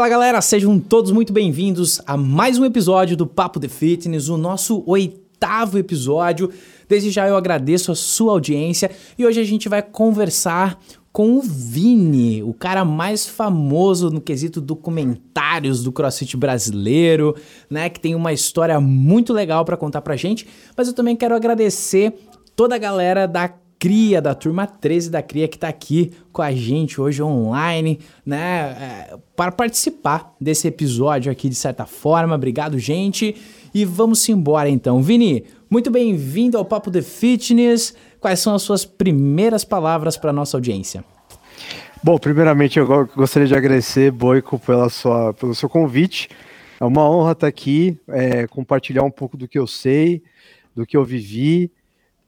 Fala galera, sejam todos muito bem-vindos a mais um episódio do Papo de Fitness, o nosso oitavo episódio. Desde já eu agradeço a sua audiência e hoje a gente vai conversar com o Vini, o cara mais famoso no quesito documentários do CrossFit brasileiro, né, que tem uma história muito legal para contar pra gente, mas eu também quero agradecer toda a galera da Cria, da turma 13 da Cria, que está aqui com a gente hoje online, né, é, para participar desse episódio aqui de certa forma. Obrigado, gente. E vamos embora então. Vini, muito bem-vindo ao Papo de Fitness. Quais são as suas primeiras palavras para nossa audiência? Bom, primeiramente eu gostaria de agradecer, Boico, pela sua, pelo seu convite. É uma honra estar aqui, é, compartilhar um pouco do que eu sei, do que eu vivi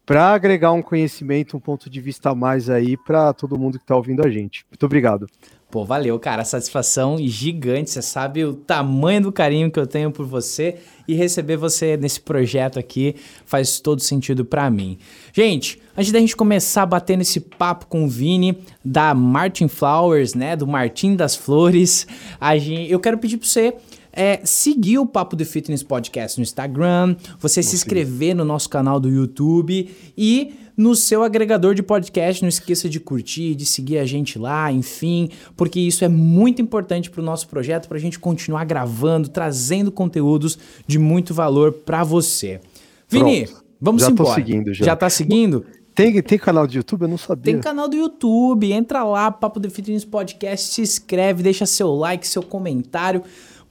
para agregar um conhecimento, um ponto de vista a mais aí para todo mundo que está ouvindo a gente. Muito obrigado. Pô, valeu, cara. Satisfação gigante. Você sabe o tamanho do carinho que eu tenho por você e receber você nesse projeto aqui faz todo sentido para mim. Gente, antes da gente começar a bater nesse papo com o Vini da Martin Flowers, né, do Martin das Flores, a gente, eu quero pedir para você é seguir o Papo de Fitness Podcast no Instagram, você se inscrever no nosso canal do YouTube e no seu agregador de podcast. Não esqueça de curtir, de seguir a gente lá, enfim, porque isso é muito importante para o nosso projeto, para a gente continuar gravando, trazendo conteúdos de muito valor para você. Vini, Pronto. vamos já embora. Tô seguindo já. Já tá seguindo? Tem, tem canal do YouTube? Eu não sabia. Tem canal do YouTube, entra lá, Papo de Fitness Podcast, se inscreve, deixa seu like, seu comentário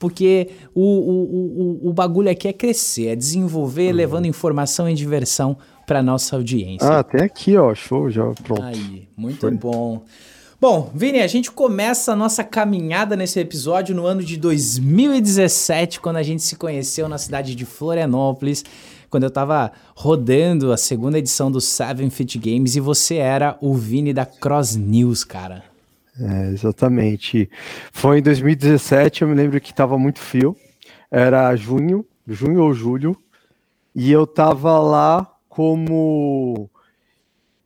porque o, o, o, o bagulho aqui é crescer, é desenvolver, uhum. levando informação e diversão para nossa audiência. Ah, tem aqui, ó, show já, pronto. Aí, muito Foi. bom. Bom, Vini, a gente começa a nossa caminhada nesse episódio no ano de 2017, quando a gente se conheceu na cidade de Florianópolis, quando eu tava rodando a segunda edição do Seven Fit Games e você era o Vini da Cross News, cara. É, exatamente. Foi em 2017, eu me lembro que estava muito frio. Era junho, junho ou julho, e eu estava lá como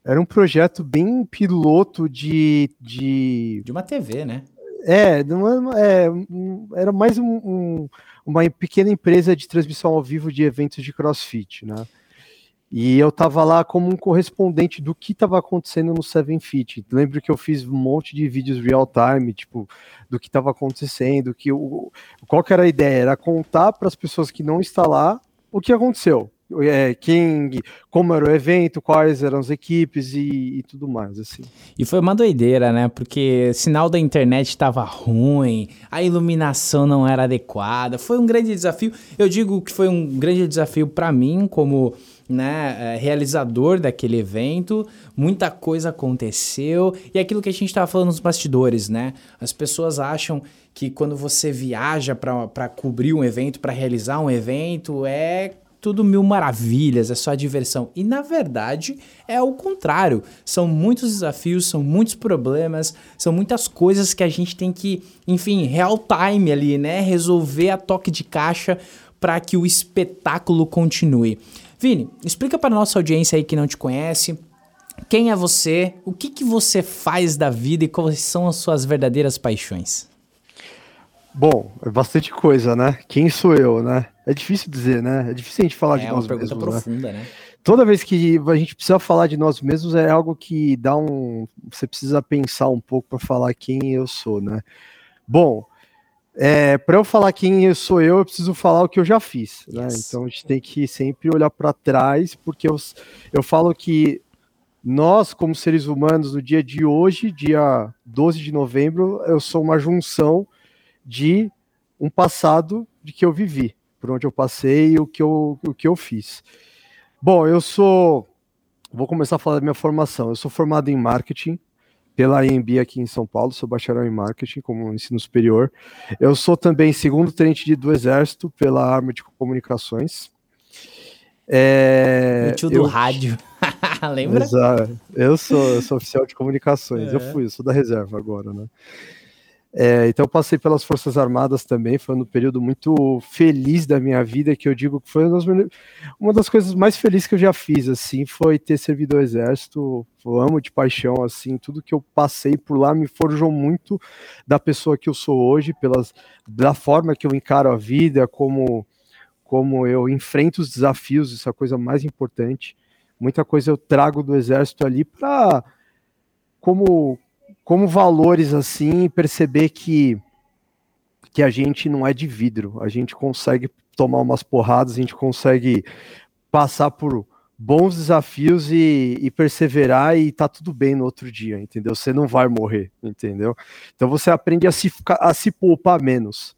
era um projeto bem piloto de de, de uma TV, né? É, é, é era mais um, um, uma pequena empresa de transmissão ao vivo de eventos de CrossFit, né? E eu estava lá como um correspondente do que estava acontecendo no Seven Fit. Lembro que eu fiz um monte de vídeos real time, tipo, do que estava acontecendo, que o, qual que era a ideia? Era contar para as pessoas que não estão lá o que aconteceu. É, quem, como era o evento, quais eram as equipes e, e, tudo mais, assim. E foi uma doideira, né? Porque sinal da internet estava ruim, a iluminação não era adequada. Foi um grande desafio. Eu digo que foi um grande desafio para mim, como né, é, realizador daquele evento, muita coisa aconteceu e aquilo que a gente estava falando nos bastidores, né? As pessoas acham que quando você viaja para cobrir um evento, para realizar um evento, é tudo mil maravilhas, é só diversão. E na verdade é o contrário. São muitos desafios, são muitos problemas, são muitas coisas que a gente tem que, enfim, real time ali, né? Resolver a toque de caixa para que o espetáculo continue. Vini, explica para nossa audiência aí que não te conhece, quem é você, o que, que você faz da vida e quais são as suas verdadeiras paixões? Bom, é bastante coisa, né? Quem sou eu, né? É difícil dizer, né? É difícil a gente falar é de nós mesmos. É uma pergunta profunda, né? Toda vez que a gente precisa falar de nós mesmos é algo que dá um. Você precisa pensar um pouco para falar quem eu sou, né? Bom, é, para eu falar quem eu sou eu, eu preciso falar o que eu já fiz. Né? Então a gente tem que sempre olhar para trás, porque eu, eu falo que nós, como seres humanos, no dia de hoje, dia 12 de novembro, eu sou uma junção de um passado de que eu vivi, por onde eu passei e o que eu, o que eu fiz. Bom, eu sou. Vou começar a falar da minha formação. Eu sou formado em marketing, pela AMB aqui em São Paulo, sou bacharel em marketing como ensino superior. Eu sou também segundo tenente do Exército pela Arma de Comunicações. É, o tio do eu, rádio, lembra? Exato. Eu sou, eu sou oficial de comunicações, é. eu fui, eu sou da reserva agora, né? É, então eu passei pelas Forças Armadas também, foi um período muito feliz da minha vida, que eu digo que foi uma das coisas mais felizes que eu já fiz, assim, foi ter servido ao Exército, eu amo de paixão, assim, tudo que eu passei por lá me forjou muito da pessoa que eu sou hoje, pelas, da forma que eu encaro a vida, como, como eu enfrento os desafios, isso é coisa mais importante, muita coisa eu trago do Exército ali para como como valores assim, perceber que que a gente não é de vidro, a gente consegue tomar umas porradas, a gente consegue passar por bons desafios e, e, perseverar e tá tudo bem no outro dia, entendeu? Você não vai morrer, entendeu? Então você aprende a se, a se poupar menos,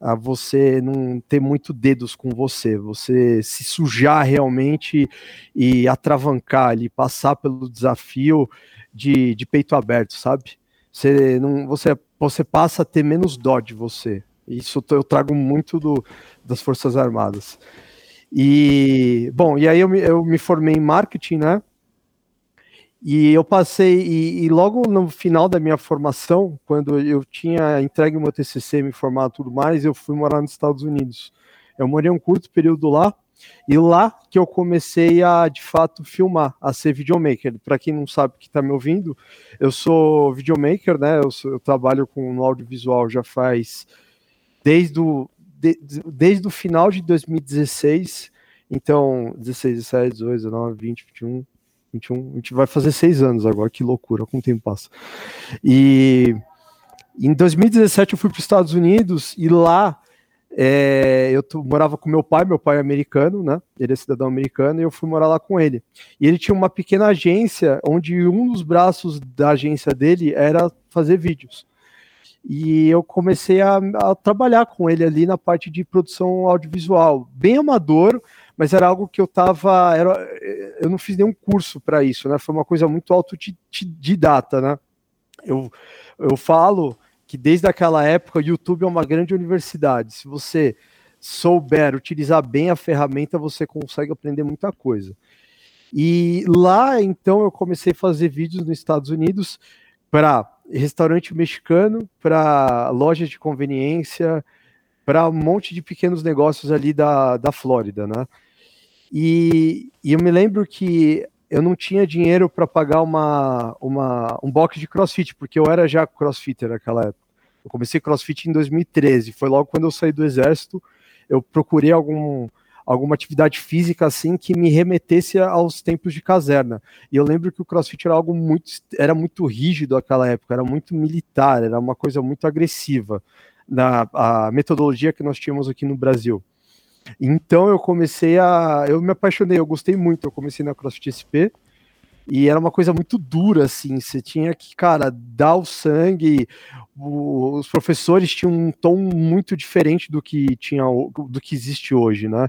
a você não ter muito dedos com você, você se sujar realmente e atravancar ali, passar pelo desafio de, de peito aberto, sabe? Você, não, você, você passa a ter menos dó de você. Isso eu trago muito do, das Forças Armadas. E, bom, e aí eu me, eu me formei em marketing, né? E eu passei, e, e, logo no final da minha formação, quando eu tinha entregue o meu TCC, me formado tudo mais, eu fui morar nos Estados Unidos. Eu morei um curto período lá, e lá que eu comecei a, de fato, filmar, a ser videomaker. Para quem não sabe que está me ouvindo, eu sou videomaker, né? Eu, sou, eu trabalho com audiovisual já faz desde o, de, desde o final de 2016. Então, 16, 17, 18, 19, 20, 21, 21. A gente vai fazer seis anos agora, que loucura, como o tempo passa. E em 2017 eu fui para os Estados Unidos e lá é, eu morava com meu pai, meu pai é americano, né? Ele é cidadão americano, e eu fui morar lá com ele. E ele tinha uma pequena agência, onde um dos braços da agência dele era fazer vídeos. E eu comecei a, a trabalhar com ele ali na parte de produção audiovisual, bem amador, mas era algo que eu tava. Era, eu não fiz nenhum curso para isso, né? Foi uma coisa muito autodidata, né? Eu, eu falo que desde aquela época o YouTube é uma grande universidade. Se você souber utilizar bem a ferramenta, você consegue aprender muita coisa. E lá, então, eu comecei a fazer vídeos nos Estados Unidos para restaurante mexicano, para lojas de conveniência, para um monte de pequenos negócios ali da, da Flórida, né? E, e eu me lembro que eu não tinha dinheiro para pagar uma, uma, um box de crossfit, porque eu era já crossfitter naquela época. Eu comecei crossfit em 2013, foi logo quando eu saí do exército. Eu procurei algum, alguma atividade física assim que me remetesse aos tempos de caserna. E eu lembro que o CrossFit era algo muito era muito rígido naquela época, era muito militar, era uma coisa muito agressiva na a metodologia que nós tínhamos aqui no Brasil. Então eu comecei a. Eu me apaixonei, eu gostei muito. Eu comecei na CrossFit SP e era uma coisa muito dura, assim. Você tinha que, cara, dar o sangue. Os professores tinham um tom muito diferente do que tinha, do que existe hoje, né?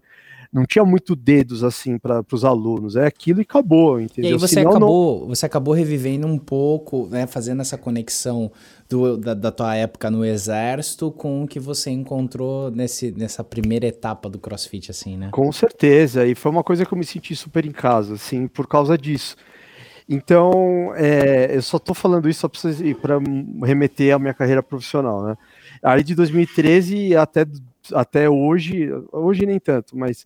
Não tinha muito dedos assim para os alunos, é aquilo e acabou, entendeu? E aí você Senão, acabou, não... você acabou revivendo um pouco, né, fazendo essa conexão do, da, da, tua época no exército com o que você encontrou nesse, nessa primeira etapa do CrossFit, assim, né? Com certeza, e foi uma coisa que eu me senti super em casa, assim, por causa disso. Então, é, eu só estou falando isso para remeter à minha carreira profissional, né? Aí de 2013 até, até hoje, hoje nem tanto, mas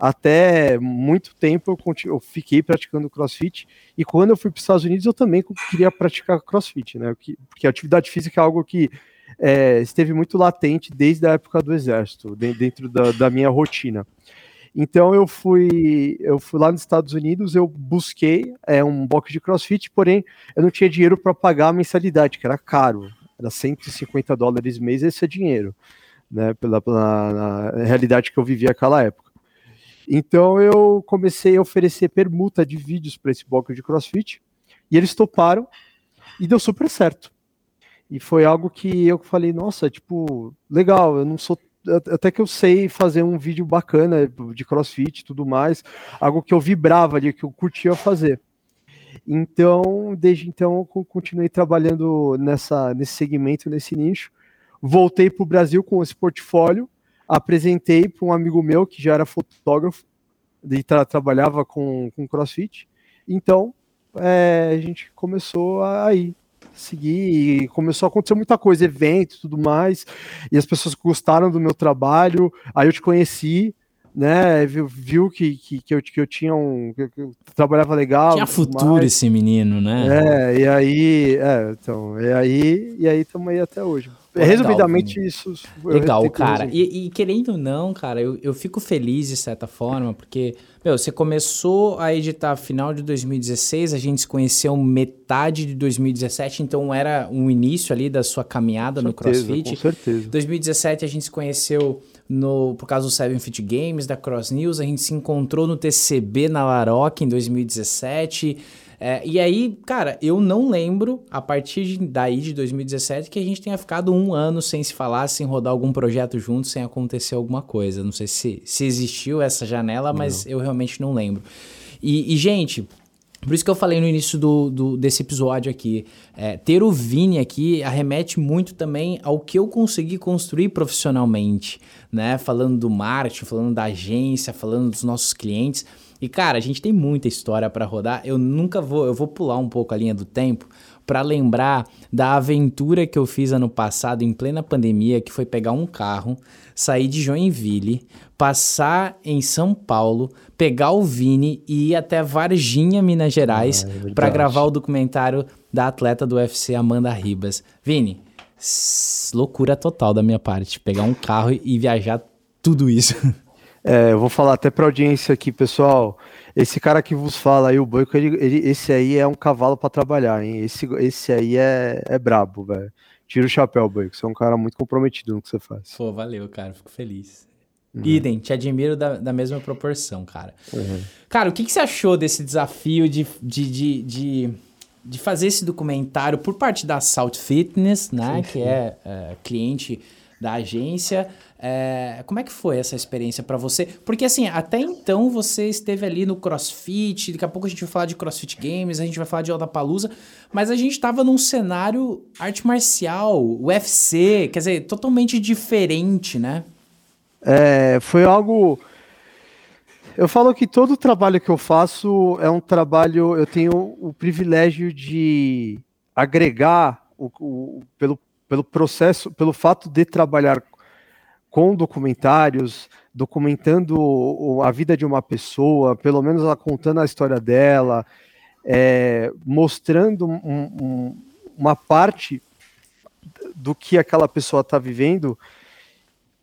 até muito tempo eu, eu fiquei praticando crossfit e quando eu fui para os Estados Unidos eu também queria praticar crossfit, né? Porque a atividade física é algo que é, esteve muito latente desde a época do exército, dentro da, da minha rotina. Então eu fui, eu fui lá nos Estados Unidos, eu busquei é, um box de CrossFit, porém eu não tinha dinheiro para pagar a mensalidade, que era caro, era 150 dólares mês, esse é dinheiro, né? Pela, pela realidade que eu vivia naquela época. Então eu comecei a oferecer permuta de vídeos para esse box de CrossFit e eles toparam e deu super certo. E foi algo que eu falei, nossa, tipo, legal, eu não sou até que eu sei fazer um vídeo bacana de crossfit e tudo mais, algo que eu vibrava ali, que eu curtia fazer. Então, desde então, eu continuei trabalhando nessa, nesse segmento, nesse nicho. Voltei para o Brasil com esse portfólio, apresentei para um amigo meu que já era fotógrafo e tra trabalhava com, com crossfit. Então, é, a gente começou a ir segui e começou a acontecer muita coisa, eventos tudo mais, e as pessoas gostaram do meu trabalho, aí eu te conheci, né, viu, viu que, que, que, eu, que eu tinha um, que eu trabalhava legal. Tinha futuro mais. esse menino, né? É, e aí, é, então, e aí, e aí estamos aí até hoje. Legal, Resumidamente, isso. Legal, cara. E, e, querendo ou não, cara, eu, eu fico feliz de certa forma, porque, meu, você começou a editar final de 2016, a gente se conheceu metade de 2017, então era um início ali da sua caminhada certeza, no CrossFit. Com certeza. 2017 a gente se conheceu no, por causa do Seven Fit Games, da Cross News, a gente se encontrou no TCB na Laroque em 2017. É, e aí, cara, eu não lembro, a partir de, daí de 2017, que a gente tenha ficado um ano sem se falar, sem rodar algum projeto junto, sem acontecer alguma coisa. Não sei se, se existiu essa janela, mas não. eu realmente não lembro. E, e, gente, por isso que eu falei no início do, do desse episódio aqui, é, ter o Vini aqui arremete muito também ao que eu consegui construir profissionalmente, né? Falando do marketing, falando da agência, falando dos nossos clientes. E cara, a gente tem muita história para rodar. Eu nunca vou, eu vou pular um pouco a linha do tempo para lembrar da aventura que eu fiz ano passado em plena pandemia, que foi pegar um carro, sair de Joinville, passar em São Paulo, pegar o Vini e ir até Varginha, Minas Gerais, ah, é para gravar o documentário da atleta do UFC Amanda Ribas. Vini, loucura total da minha parte, pegar um carro e viajar tudo isso. É, eu vou falar até para audiência aqui, pessoal. Esse cara que vos fala aí, o Boico, ele, ele, esse aí é um cavalo para trabalhar, hein? Esse, esse aí é, é brabo, velho. Tira o chapéu, Boico. Você é um cara muito comprometido no que você faz. Pô, valeu, cara. Fico feliz. Uhum. Idem, te admiro da, da mesma proporção, cara. Uhum. Cara, o que, que você achou desse desafio de, de, de, de, de fazer esse documentário por parte da Salt Fitness, né? Sim, que é, é cliente da agência. É, como é que foi essa experiência para você? Porque assim, até então você esteve ali no CrossFit, daqui a pouco a gente vai falar de CrossFit Games, a gente vai falar de Palusa, mas a gente estava num cenário arte marcial, UFC, quer dizer, totalmente diferente, né? É, foi algo. Eu falo que todo o trabalho que eu faço é um trabalho. Eu tenho o privilégio de agregar o, o, pelo, pelo processo, pelo fato de trabalhar com documentários, documentando a vida de uma pessoa, pelo menos ela contando a história dela, é, mostrando um, um, uma parte do que aquela pessoa está vivendo,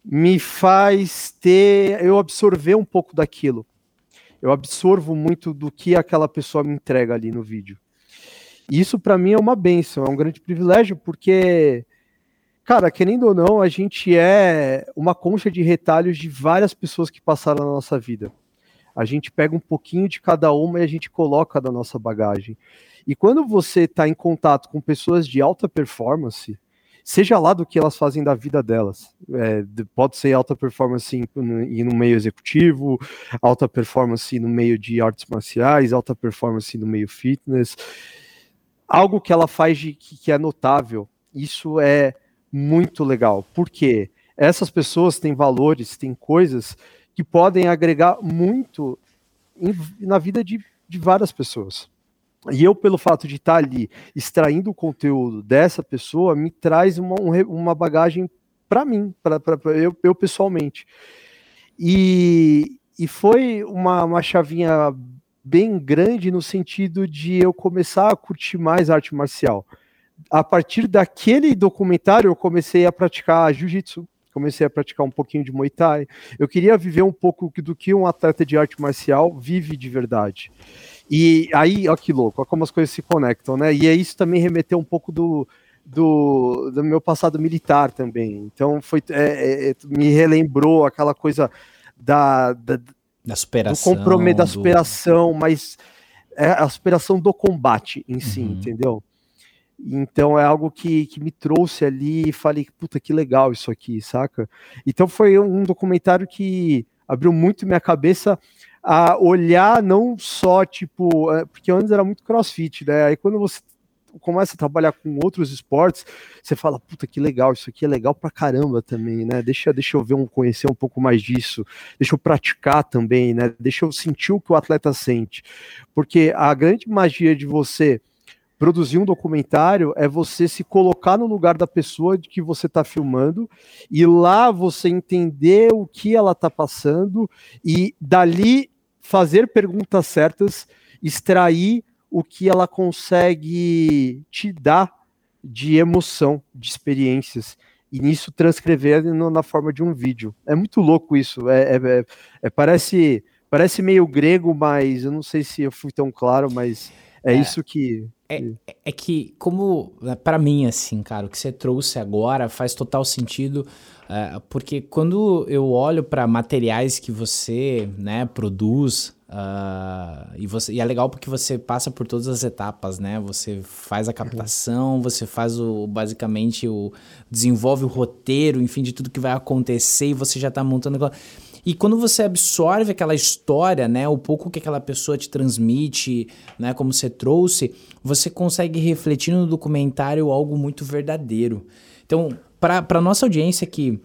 me faz ter, eu absorver um pouco daquilo. Eu absorvo muito do que aquela pessoa me entrega ali no vídeo. E isso para mim é uma benção, é um grande privilégio, porque Cara, querendo ou não, a gente é uma concha de retalhos de várias pessoas que passaram na nossa vida. A gente pega um pouquinho de cada uma e a gente coloca da nossa bagagem. E quando você está em contato com pessoas de alta performance, seja lá do que elas fazem da vida delas, é, pode ser alta performance em, no meio executivo, alta performance no meio de artes marciais, alta performance no meio fitness, algo que ela faz de, que é notável. Isso é muito legal, porque essas pessoas têm valores, têm coisas que podem agregar muito em, na vida de, de várias pessoas. E eu, pelo fato de estar ali extraindo o conteúdo dessa pessoa, me traz uma, uma bagagem para mim, para eu, eu pessoalmente. E, e foi uma, uma chavinha bem grande no sentido de eu começar a curtir mais arte marcial a partir daquele documentário, eu comecei a praticar jiu-jitsu, comecei a praticar um pouquinho de Muay Thai. Eu queria viver um pouco do que um atleta de arte marcial vive de verdade. E aí, ó que louco, ó como as coisas se conectam, né? E é isso também remeteu um pouco do, do, do meu passado militar também. Então, foi, é, é, me relembrou aquela coisa da, da, da superação. Do comprometimento, da superação, do... mas é a superação do combate em si, uhum. entendeu? Então é algo que, que me trouxe ali e falei, puta, que legal isso aqui, saca? Então foi um documentário que abriu muito minha cabeça a olhar não só, tipo, é, porque antes era muito crossfit, né? Aí quando você começa a trabalhar com outros esportes, você fala, puta, que legal, isso aqui é legal pra caramba também, né? Deixa, deixa eu ver, um, conhecer um pouco mais disso, deixa eu praticar também, né? Deixa eu sentir o que o atleta sente. Porque a grande magia de você produzir um documentário é você se colocar no lugar da pessoa de que você está filmando e lá você entender o que ela está passando e dali fazer perguntas certas, extrair o que ela consegue te dar de emoção, de experiências e nisso transcrever na forma de um vídeo. É muito louco isso. É, é, é, é, parece parece meio grego, mas eu não sei se eu fui tão claro, mas é, é isso que é, é que como né, para mim assim, cara, o que você trouxe agora faz total sentido. Uh, porque quando eu olho para materiais que você né, produz, Uh, e, você, e é legal porque você passa por todas as etapas, né? Você faz a captação, uhum. você faz o basicamente o desenvolve o roteiro, enfim, de tudo que vai acontecer e você já tá montando. E quando você absorve aquela história, né, o pouco que aquela pessoa te transmite, né, como você trouxe, você consegue refletir no documentário algo muito verdadeiro. Então, para nossa audiência que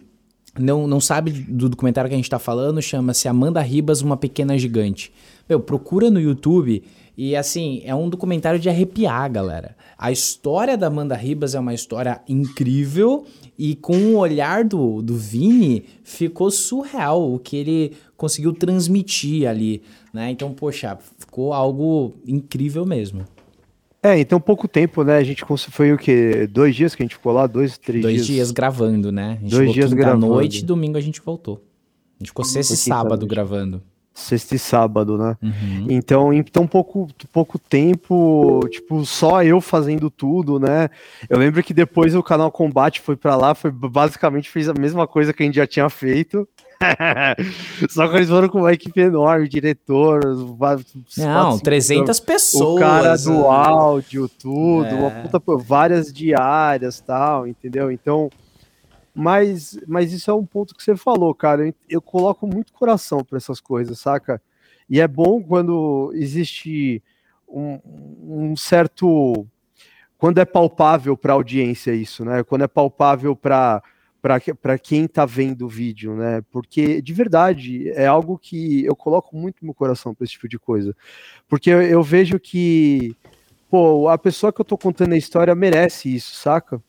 não, não sabe do documentário que a gente está falando, chama-se Amanda Ribas, Uma Pequena Gigante. Meu, procura no YouTube e assim, é um documentário de arrepiar, galera. A história da Amanda Ribas é uma história incrível e com o olhar do, do Vini ficou surreal o que ele conseguiu transmitir ali, né? Então, poxa, ficou algo incrível mesmo. É, então pouco tempo, né? A gente foi o quê? Dois dias que a gente ficou lá? Dois, três Dois dias? Dois dias gravando, né? A gente Dois dias gravando. noite e domingo a gente voltou. A gente ficou sexta e sábado gravando. Sexta e sábado, né? Uhum. Então, então pouco, pouco tempo, tipo, só eu fazendo tudo, né? Eu lembro que depois o canal Combate foi para lá, foi basicamente fez a mesma coisa que a gente já tinha feito. Só que eles foram com uma equipe enorme, diretor. Não, 300 pessoas. O cara do né? áudio, tudo, é. uma puta, várias diárias tal, entendeu? Então, mas, mas isso é um ponto que você falou, cara. Eu, coloco muito coração para essas coisas, saca? E é bom quando existe um, um certo. Quando é palpável para a audiência isso, né? Quando é palpável para para quem está vendo o vídeo, né? Porque de verdade é algo que eu coloco muito no meu coração para esse tipo de coisa, porque eu, eu, vejo que pô, a pessoa que eu estou contando a história merece isso, saca?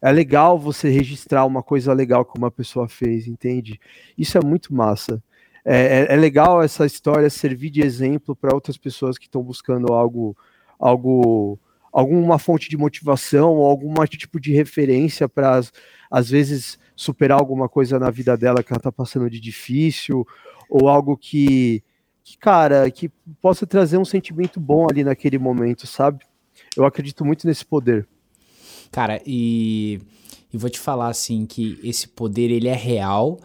É legal você registrar uma coisa legal que uma pessoa fez, entende? Isso é muito massa. É, é, é legal essa história servir de exemplo para outras pessoas que estão buscando algo, algo, alguma fonte de motivação algum tipo de referência para às vezes superar alguma coisa na vida dela que ela tá passando de difícil, ou algo que, que, cara, que possa trazer um sentimento bom ali naquele momento, sabe? Eu acredito muito nesse poder. Cara, e, e vou te falar assim que esse poder ele é real.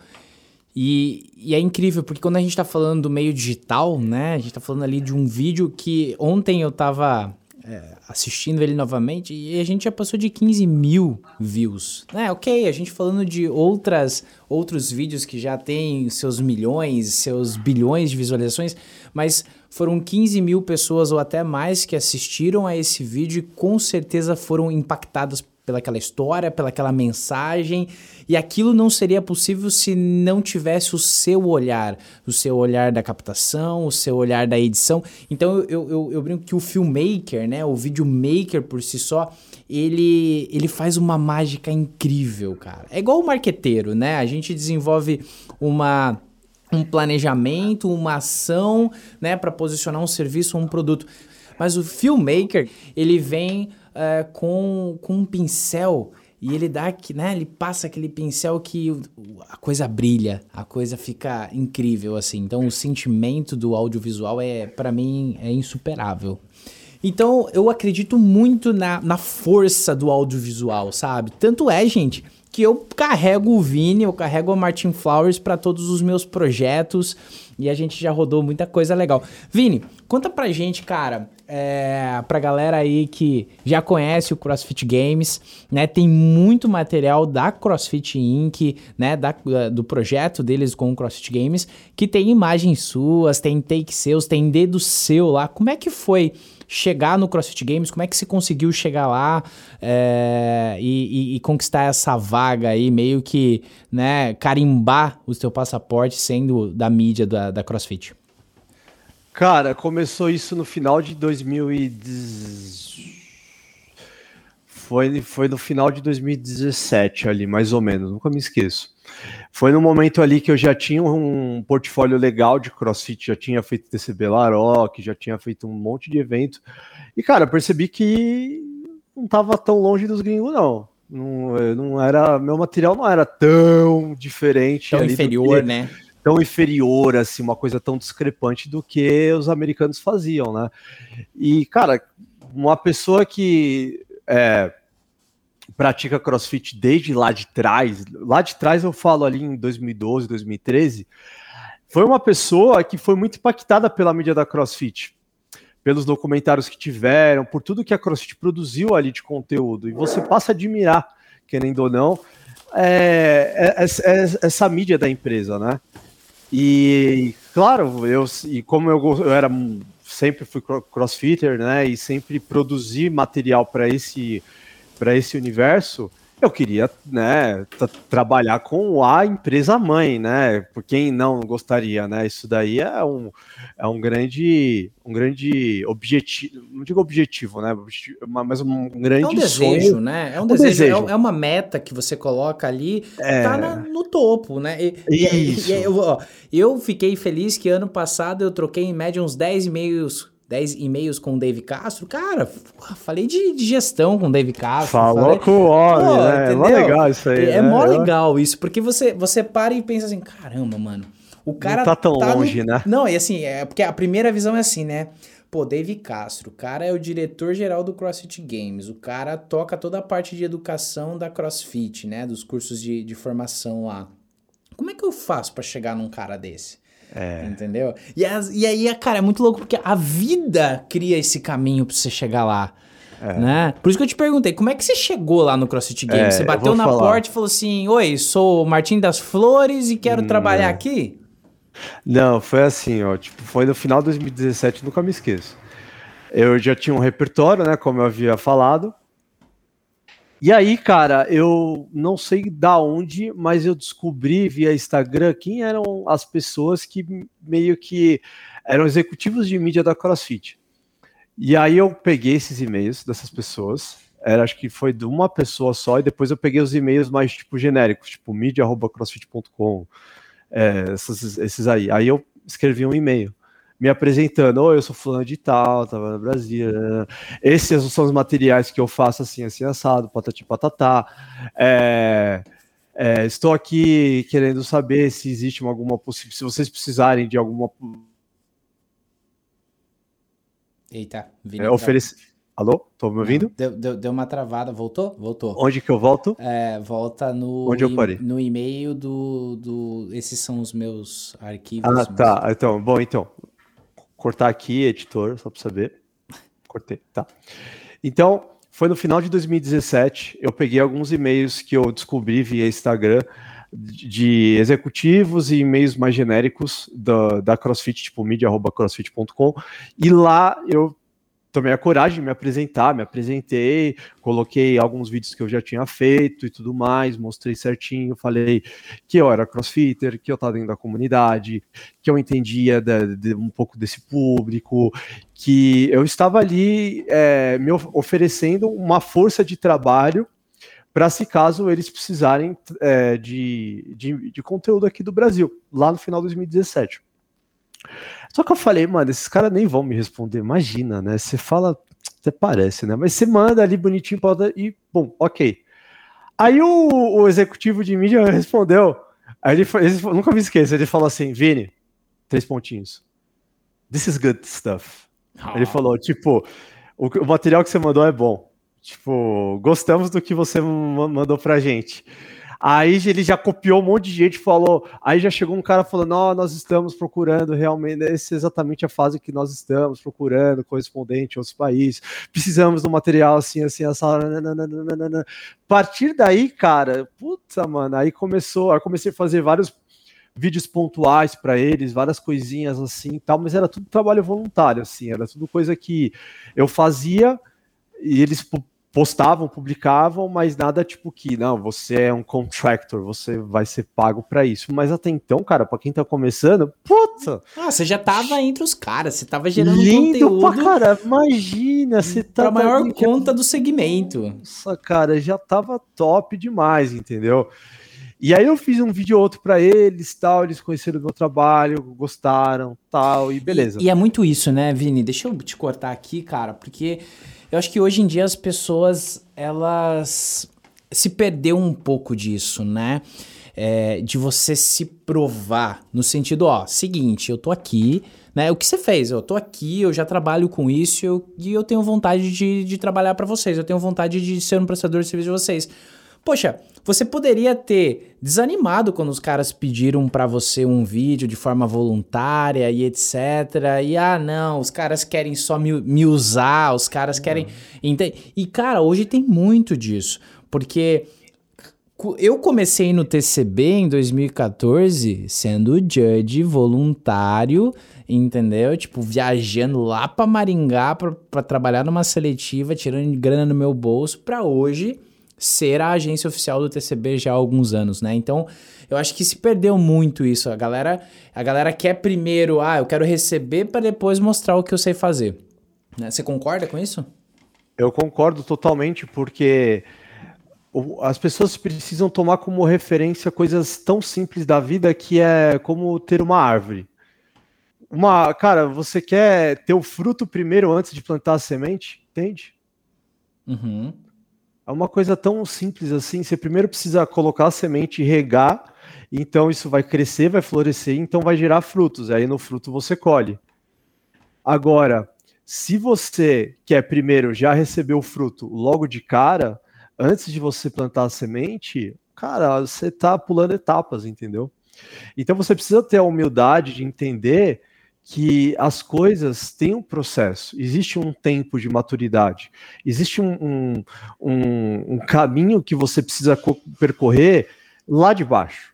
E, e, é incrível, porque quando a gente tá falando do meio digital, né? A gente tá falando ali de um vídeo que ontem eu tava é, assistindo ele novamente e a gente já passou de 15 mil views. Né? Ok, a gente falando de outras outros vídeos que já têm seus milhões, seus bilhões de visualizações, mas foram 15 mil pessoas ou até mais que assistiram a esse vídeo e com certeza foram impactadas pelaquela história, pelaquela mensagem, e aquilo não seria possível se não tivesse o seu olhar, o seu olhar da captação, o seu olhar da edição. Então eu, eu, eu brinco que o filmmaker, né, o videomaker por si só, ele, ele faz uma mágica incrível, cara. É igual o marqueteiro, né? A gente desenvolve uma um planejamento, uma ação, né, para posicionar um serviço ou um produto. Mas o filmmaker, ele vem uh, com, com um pincel e ele dá que, né, ele passa aquele pincel que a coisa brilha, a coisa fica incrível assim. Então o sentimento do audiovisual é para mim é insuperável. Então eu acredito muito na, na força do audiovisual, sabe? Tanto é, gente, que eu carrego o Vini, eu carrego a Martin Flowers para todos os meus projetos e a gente já rodou muita coisa legal. Vini, conta pra gente, cara, é, pra galera aí que já conhece o CrossFit Games, né? Tem muito material da CrossFit Inc., né? Da, do projeto deles com o CrossFit Games, que tem imagens suas, tem take seus, tem dedo seu lá. Como é que foi? Chegar no CrossFit Games, como é que você conseguiu chegar lá é, e, e, e, conquistar essa vaga aí, meio que, né, carimbar o seu passaporte sendo da mídia da, da CrossFit? Cara, começou isso no final de 2018. Foi, foi no final de 2017 ali, mais ou menos, nunca me esqueço. Foi no momento ali que eu já tinha um portfólio legal de CrossFit, já tinha feito TCB Laroque, já tinha feito um monte de evento. E, cara, percebi que não estava tão longe dos gringos, não. Não, não era, meu material não era tão diferente. Tão inferior, que, né? Tão inferior, assim, uma coisa tão discrepante do que os americanos faziam, né? E, cara, uma pessoa que é, pratica crossfit desde lá de trás, lá de trás eu falo ali em 2012, 2013, foi uma pessoa que foi muito impactada pela mídia da crossfit pelos documentários que tiveram, por tudo que a CrossFit produziu ali de conteúdo. E você passa a admirar, querendo ou não, é, é, é, essa mídia da empresa, né? E claro, eu e como eu, eu era sempre fui crossfitter, né? E sempre produzi material para esse para esse universo eu queria né, trabalhar com a empresa mãe, né? Por quem não gostaria, né? Isso daí é um, é um grande um grande objetivo, não digo objetivo, né? Mas um grande é um desejo, sonho. né? É um, um desejo, desejo. É, é, uma meta que você coloca ali, é... tá na, no topo, né? E, Isso. E, e, eu, ó, eu fiquei feliz que ano passado eu troquei em média uns 10 e-mails 10 e-mails com o Dave Castro, cara, porra, falei de, de, gestão com o Dave Castro. Falou falei, com o homem, né? É mó legal isso aí. É, é mó legal isso, porque você, você para e pensa assim, caramba, mano, o cara... Não tá tão tá longe, no... né? Não, e assim, é porque a primeira visão é assim, né? Pô, Dave Castro, o cara é o diretor-geral do CrossFit Games, o cara toca toda a parte de educação da CrossFit, né? Dos cursos de, de formação lá. Como é que eu faço para chegar num cara desse? É. Entendeu? E, as, e aí, cara, é muito louco porque a vida cria esse caminho pra você chegar lá. É. Né? Por isso que eu te perguntei, como é que você chegou lá no CrossFit Games? É, você bateu na falar. porta e falou assim: Oi, sou o Martim das Flores e quero Não. trabalhar aqui? Não, foi assim, ó. Tipo, foi no final de 2017, nunca me esqueço. Eu já tinha um repertório, né? Como eu havia falado. E aí, cara, eu não sei da onde, mas eu descobri via Instagram quem eram as pessoas que meio que eram executivos de mídia da CrossFit. E aí eu peguei esses e-mails dessas pessoas, era, acho que foi de uma pessoa só, e depois eu peguei os e-mails mais tipo genéricos, tipo media.crossfit.com, é, esses, esses aí. Aí eu escrevi um e-mail me apresentando, oh, eu sou fulano de tal, tava no Brasil. Né? Esses são os materiais que eu faço assim, assim, assado, patati patatá. É, é, estou aqui querendo saber se existe alguma possibilidade, se vocês precisarem de alguma. Eita, é, oferecer. Alô? Tô me ouvindo? Deu, deu, deu, uma travada, voltou? Voltou. Onde que eu volto? É, volta no, Onde eu parei? no e-mail do, do. Esses são os meus arquivos. Ah, tá. Então, bom, então cortar aqui, editor, só para saber. Cortei, tá. Então, foi no final de 2017, eu peguei alguns e-mails que eu descobri via Instagram de executivos e e-mails mais genéricos da, da CrossFit, tipo media.crossfit.com, e lá eu tomei a coragem de me apresentar, me apresentei, coloquei alguns vídeos que eu já tinha feito e tudo mais, mostrei certinho, falei que eu era crossfitter, que eu estava dentro da comunidade, que eu entendia de, de um pouco desse público, que eu estava ali é, me oferecendo uma força de trabalho para se caso eles precisarem é, de, de, de conteúdo aqui do Brasil, lá no final de 2017. Só que eu falei, mano, esses caras nem vão me responder. Imagina, né? Você fala, até parece, né? Mas você manda ali bonitinho e, bom, ok. Aí o, o executivo de mídia respondeu. Aí ele, ele nunca me esqueça, ele falou assim: Vini, três pontinhos. This is good stuff. Oh. Ele falou, tipo, o, o material que você mandou é bom. Tipo, gostamos do que você mandou pra gente. Aí ele já copiou um monte de gente, falou. Aí já chegou um cara falando: Ó, nós estamos procurando realmente, essa é exatamente a fase que nós estamos procurando, correspondente a outros países. Precisamos um material assim, assim, essa. A partir daí, cara, puta, mano, aí começou, aí comecei a fazer vários vídeos pontuais para eles, várias coisinhas assim tal, mas era tudo trabalho voluntário, assim, era tudo coisa que eu fazia e eles postavam, publicavam, mas nada tipo que, não, você é um contractor, você vai ser pago para isso. Mas até então, cara, para quem tá começando, puta! Ah, você já tava entre os caras, você tava gerando lindo conteúdo. Pra cara, imagina, você tá pra maior conta do segmento. Nossa, cara, já tava top demais, entendeu? E aí eu fiz um vídeo ou outro para eles, tal, eles conheceram o meu trabalho, gostaram, tal, e beleza. E, e, é muito isso, né, Vini? Deixa eu te cortar aqui, cara, porque eu acho que hoje em dia as pessoas, elas se perdeu um pouco disso, né? É, de você se provar, no sentido, ó, seguinte, eu tô aqui, né? O que você fez? Eu tô aqui, eu já trabalho com isso eu, e eu tenho vontade de, de trabalhar para vocês, eu tenho vontade de ser um prestador de serviço de vocês. Poxa, você poderia ter desanimado quando os caras pediram para você um vídeo de forma voluntária e etc. E ah, não, os caras querem só me, me usar, os caras uhum. querem. E cara, hoje tem muito disso, porque eu comecei no TCB em 2014 sendo judge voluntário, entendeu? Tipo, viajando lá para Maringá para trabalhar numa seletiva, tirando grana no meu bolso, para hoje ser a agência oficial do TCB já há alguns anos, né? Então, eu acho que se perdeu muito isso. A galera, a galera quer primeiro, ah, eu quero receber para depois mostrar o que eu sei fazer. Né? Você concorda com isso? Eu concordo totalmente, porque as pessoas precisam tomar como referência coisas tão simples da vida que é como ter uma árvore. Uma, cara, você quer ter o fruto primeiro antes de plantar a semente, entende? Uhum. É uma coisa tão simples assim. Você primeiro precisa colocar a semente e regar, então isso vai crescer, vai florescer, então vai gerar frutos. Aí no fruto você colhe. Agora, se você quer primeiro já receber o fruto logo de cara, antes de você plantar a semente, cara, você está pulando etapas, entendeu? Então você precisa ter a humildade de entender que as coisas têm um processo, existe um tempo de maturidade, existe um, um, um, caminho que você precisa percorrer lá de baixo.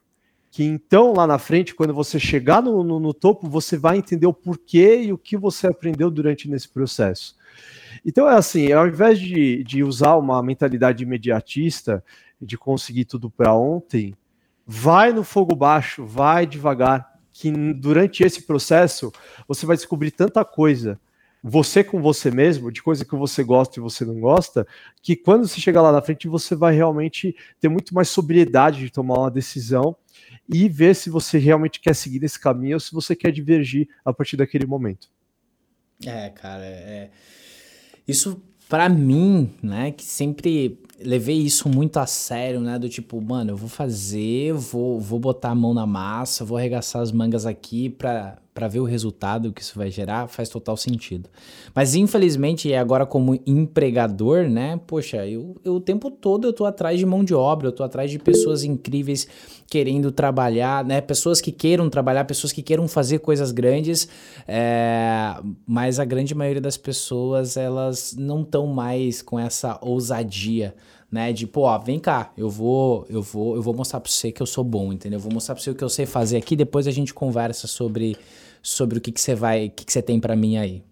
Que então, lá na frente, quando você chegar no, no, no topo, você vai entender o porquê e o que você aprendeu durante nesse processo. Então é assim, ao invés de, de usar uma mentalidade imediatista, de conseguir tudo para ontem, vai no fogo baixo, vai devagar, que durante esse processo você vai descobrir tanta coisa, você com você mesmo, de coisa que você gosta e você não gosta, que quando você chegar lá na frente você vai realmente ter muito mais sobriedade de tomar uma decisão e ver se você realmente quer seguir nesse caminho ou se você quer divergir a partir daquele momento. É, cara, é... isso para mim, né, que sempre levei isso muito a sério, né? Do tipo, mano, eu vou fazer, vou, vou botar a mão na massa, vou arregaçar as mangas aqui pra, pra ver o resultado que isso vai gerar, faz total sentido. Mas infelizmente, agora como empregador, né? Poxa, eu, eu o tempo todo eu tô atrás de mão de obra, eu tô atrás de pessoas incríveis querendo trabalhar, né? Pessoas que queiram trabalhar, pessoas que queiram fazer coisas grandes, é... mas a grande maioria das pessoas, elas não estão mais com essa ousadia né? De, pô, ó, vem cá, eu vou, eu vou, eu vou mostrar para você que eu sou bom, entendeu? Eu vou mostrar para você o que eu sei fazer aqui, depois a gente conversa sobre, sobre o que, que você vai, o que, que você tem para mim aí.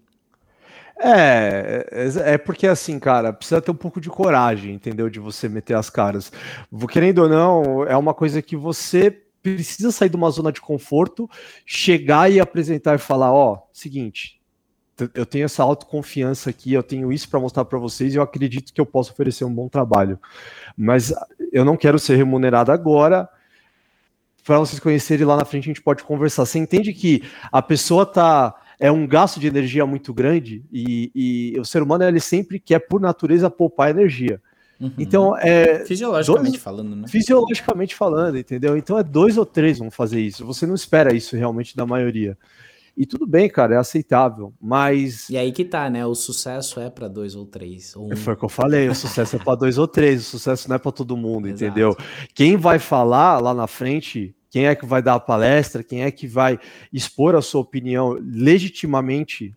É, é, é porque assim, cara, precisa ter um pouco de coragem, entendeu? De você meter as caras. Querendo ou não, é uma coisa que você precisa sair de uma zona de conforto, chegar e apresentar e falar, ó, seguinte, eu tenho essa autoconfiança aqui, eu tenho isso para mostrar para vocês e eu acredito que eu posso oferecer um bom trabalho. Mas eu não quero ser remunerado agora. Para vocês conhecerem lá na frente, a gente pode conversar. Você entende que a pessoa tá é um gasto de energia muito grande e, e o ser humano ele sempre quer por natureza poupar energia. Uhum. Então é fisiologicamente dois, falando, né? Fisiologicamente falando, entendeu? Então é dois ou três vão fazer isso. Você não espera isso realmente da maioria. E tudo bem, cara, é aceitável, mas. E aí que tá, né? O sucesso é para dois ou três. Ou um... Foi o que eu falei, o sucesso é para dois ou três, o sucesso não é para todo mundo, Exato. entendeu? Quem vai falar lá na frente, quem é que vai dar a palestra, quem é que vai expor a sua opinião legitimamente,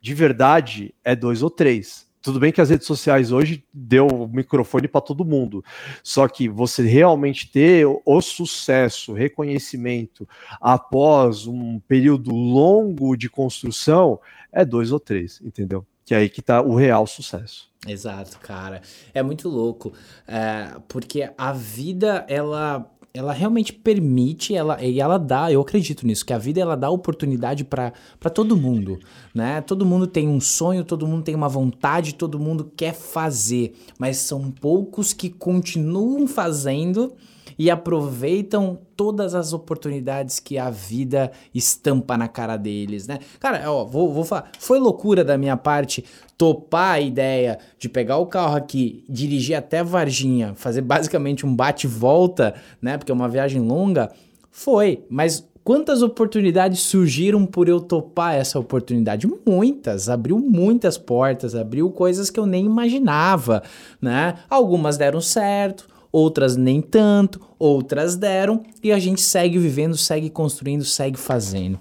de verdade, é dois ou três. Tudo bem que as redes sociais hoje deu microfone para todo mundo, só que você realmente ter o sucesso, reconhecimento após um período longo de construção é dois ou três, entendeu? que é aí que tá o real sucesso. Exato, cara. É muito louco, é, porque a vida, ela ela realmente permite, ela, e ela dá, eu acredito nisso, que a vida ela dá oportunidade para todo mundo, né? Todo mundo tem um sonho, todo mundo tem uma vontade, todo mundo quer fazer, mas são poucos que continuam fazendo e aproveitam todas as oportunidades que a vida estampa na cara deles, né? Cara, ó, vou, vou falar, foi loucura da minha parte topar a ideia de pegar o carro aqui, dirigir até Varginha, fazer basicamente um bate-volta, né? Porque é uma viagem longa. Foi, mas quantas oportunidades surgiram por eu topar essa oportunidade? Muitas, abriu muitas portas, abriu coisas que eu nem imaginava, né? Algumas deram certo, outras nem tanto, outras deram, e a gente segue vivendo, segue construindo, segue fazendo.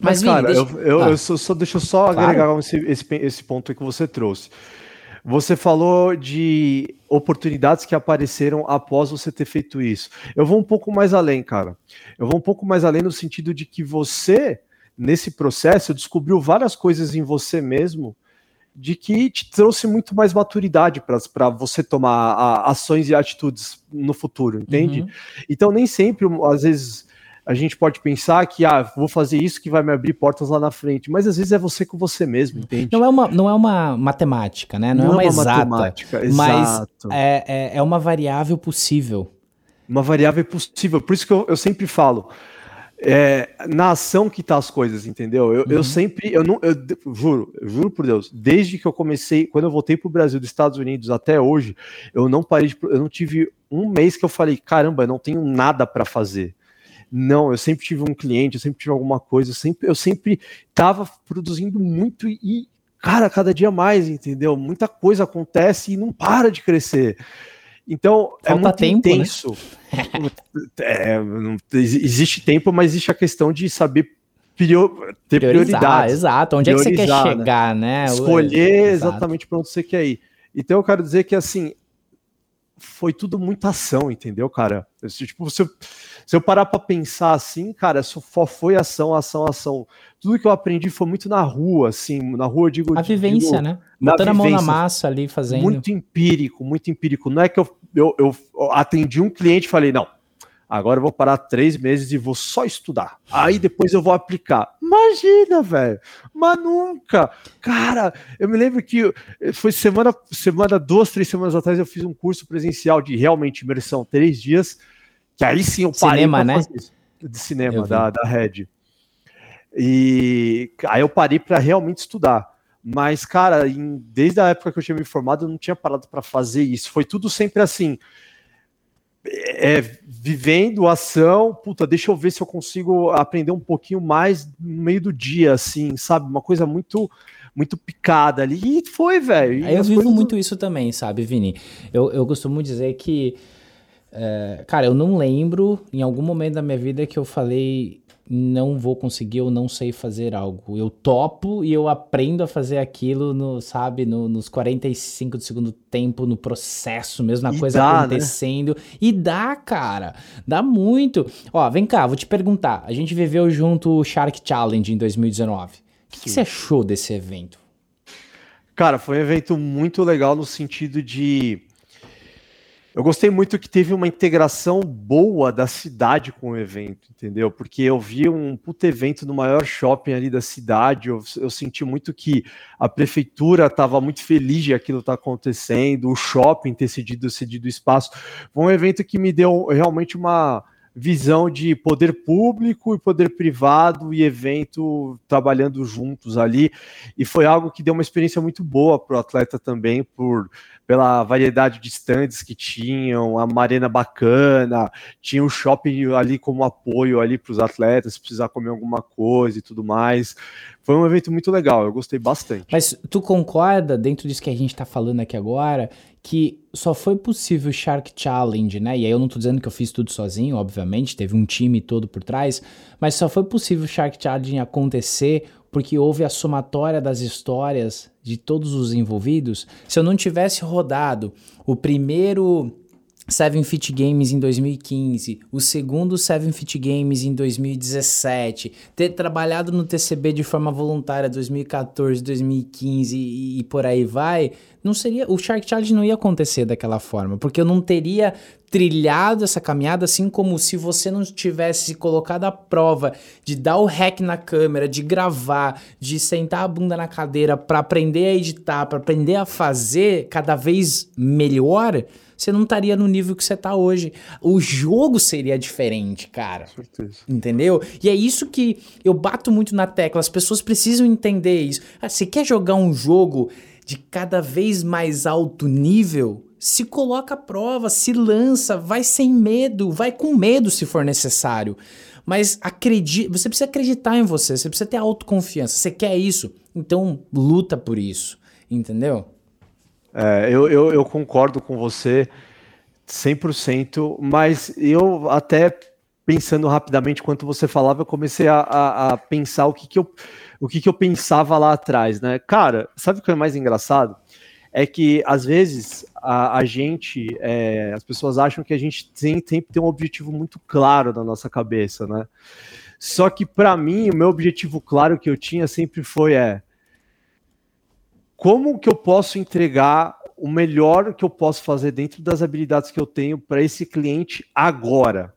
Mas, Mas Vini, cara, deixa... eu, eu, ah. eu só, só, deixa eu só claro. agregar esse, esse, esse ponto que você trouxe. Você falou de oportunidades que apareceram após você ter feito isso. Eu vou um pouco mais além, cara. Eu vou um pouco mais além no sentido de que você, nesse processo, descobriu várias coisas em você mesmo de que te trouxe muito mais maturidade para você tomar a, ações e atitudes no futuro, entende? Uhum. Então, nem sempre, às vezes, a gente pode pensar que, ah, vou fazer isso que vai me abrir portas lá na frente, mas às vezes é você com você mesmo, entende? Não é uma, não é uma matemática, né? Não, não é uma, é uma exata, matemática, mas é, é, é, uma variável possível. Uma variável possível, por isso que eu, eu sempre falo, é, na ação que tá as coisas, entendeu? Eu, uhum. eu sempre, eu não, eu, juro, eu juro por Deus, desde que eu comecei, quando eu voltei pro Brasil dos Estados Unidos até hoje, eu não parei de, eu não tive um mês que eu falei, caramba, eu não tenho nada para fazer. Não, eu sempre tive um cliente, eu sempre tive alguma coisa, eu sempre, eu sempre tava produzindo muito e, cara, cada dia mais, entendeu? Muita coisa acontece e não para de crescer. Então, é Falta é muito tempo, né? intenso. Né? é, não, existe tempo, mas existe a questão de saber prior, ter prioridade. Exato, onde é que você quer né? chegar, né? Escolher exatamente para onde você quer ir. Então, eu quero dizer que, assim, foi tudo muita ação, entendeu, cara? Tipo, eu, se eu parar para pensar assim, cara, só foi ação, ação, ação. Tudo que eu aprendi foi muito na rua, assim, na rua eu digo... A vivência, digo, né? Botando a mão na massa ali, fazendo... Muito empírico, muito empírico. Não é que eu, eu, eu atendi um cliente e falei, não, Agora eu vou parar três meses e vou só estudar. Aí depois eu vou aplicar. Imagina, velho. Mas nunca. Cara, eu me lembro que foi semana, semana, duas, três semanas atrás, eu fiz um curso presencial de realmente imersão, três dias. Que aí sim eu parei. Cinema, né? De cinema, da, da Red. E aí eu parei para realmente estudar. Mas, cara, em, desde a época que eu tinha me formado, eu não tinha parado para fazer isso. Foi tudo sempre assim é, vivendo ação, puta, deixa eu ver se eu consigo aprender um pouquinho mais no meio do dia, assim, sabe? Uma coisa muito muito picada ali. E foi, velho. Eu vivo coisas... muito isso também, sabe, Vini? Eu, eu costumo dizer que, é, cara, eu não lembro em algum momento da minha vida que eu falei não vou conseguir ou não sei fazer algo. Eu topo e eu aprendo a fazer aquilo, no, sabe, no, nos 45 do segundo tempo, no processo, mesmo a coisa dá, né? acontecendo. Né? E dá, cara. Dá muito. Ó, vem cá, vou te perguntar. A gente viveu junto o Shark Challenge em 2019. O que, que você achou desse evento? Cara, foi um evento muito legal no sentido de eu gostei muito que teve uma integração boa da cidade com o evento, entendeu? Porque eu vi um puto evento no maior shopping ali da cidade, eu, eu senti muito que a prefeitura estava muito feliz de aquilo estar tá acontecendo, o shopping ter cedido, cedido espaço. Foi um evento que me deu realmente uma visão de poder público e poder privado e evento trabalhando juntos ali. E foi algo que deu uma experiência muito boa para o atleta também, por pela variedade de stands que tinham, uma arena bacana, tinha um shopping ali como apoio ali para os atletas, se precisar comer alguma coisa e tudo mais. Foi um evento muito legal, eu gostei bastante. Mas tu concorda, dentro disso que a gente está falando aqui agora, que só foi possível o Shark Challenge, né? E aí eu não estou dizendo que eu fiz tudo sozinho, obviamente, teve um time todo por trás, mas só foi possível o Shark Challenge acontecer porque houve a somatória das histórias de todos os envolvidos. Se eu não tivesse rodado o primeiro Seven Fit Games em 2015, o segundo Seven Fit Games em 2017, ter trabalhado no TCB de forma voluntária 2014, 2015 e, e, por aí vai, não seria o Shark Challenge não ia acontecer daquela forma, porque eu não teria trilhado essa caminhada assim como se você não tivesse colocado a prova de dar o hack na câmera, de gravar, de sentar a bunda na cadeira para aprender a editar, para aprender a fazer cada vez melhor você não estaria no nível que você está hoje. O jogo seria diferente, cara. Com certeza. Entendeu? E é isso que eu bato muito na tecla. As pessoas precisam entender isso. Ah, você quer jogar um jogo de cada vez mais alto nível? Se coloca à prova, se lança, vai sem medo, vai com medo se for necessário. Mas acredite, você precisa acreditar em você, você precisa ter autoconfiança. Você quer isso? Então luta por isso, entendeu? É, eu, eu, eu, concordo com você 100%, mas eu até pensando rapidamente enquanto você falava, eu comecei a, a, a pensar o que, que eu o que, que eu pensava lá atrás, né? Cara, sabe o que é mais engraçado? É que às vezes a, a gente, é, as pessoas acham que a gente tem, tem que ter um objetivo muito claro na nossa cabeça, né? Só que para mim, o meu objetivo claro que eu tinha sempre foi é como que eu posso entregar o melhor que eu posso fazer dentro das habilidades que eu tenho para esse cliente agora.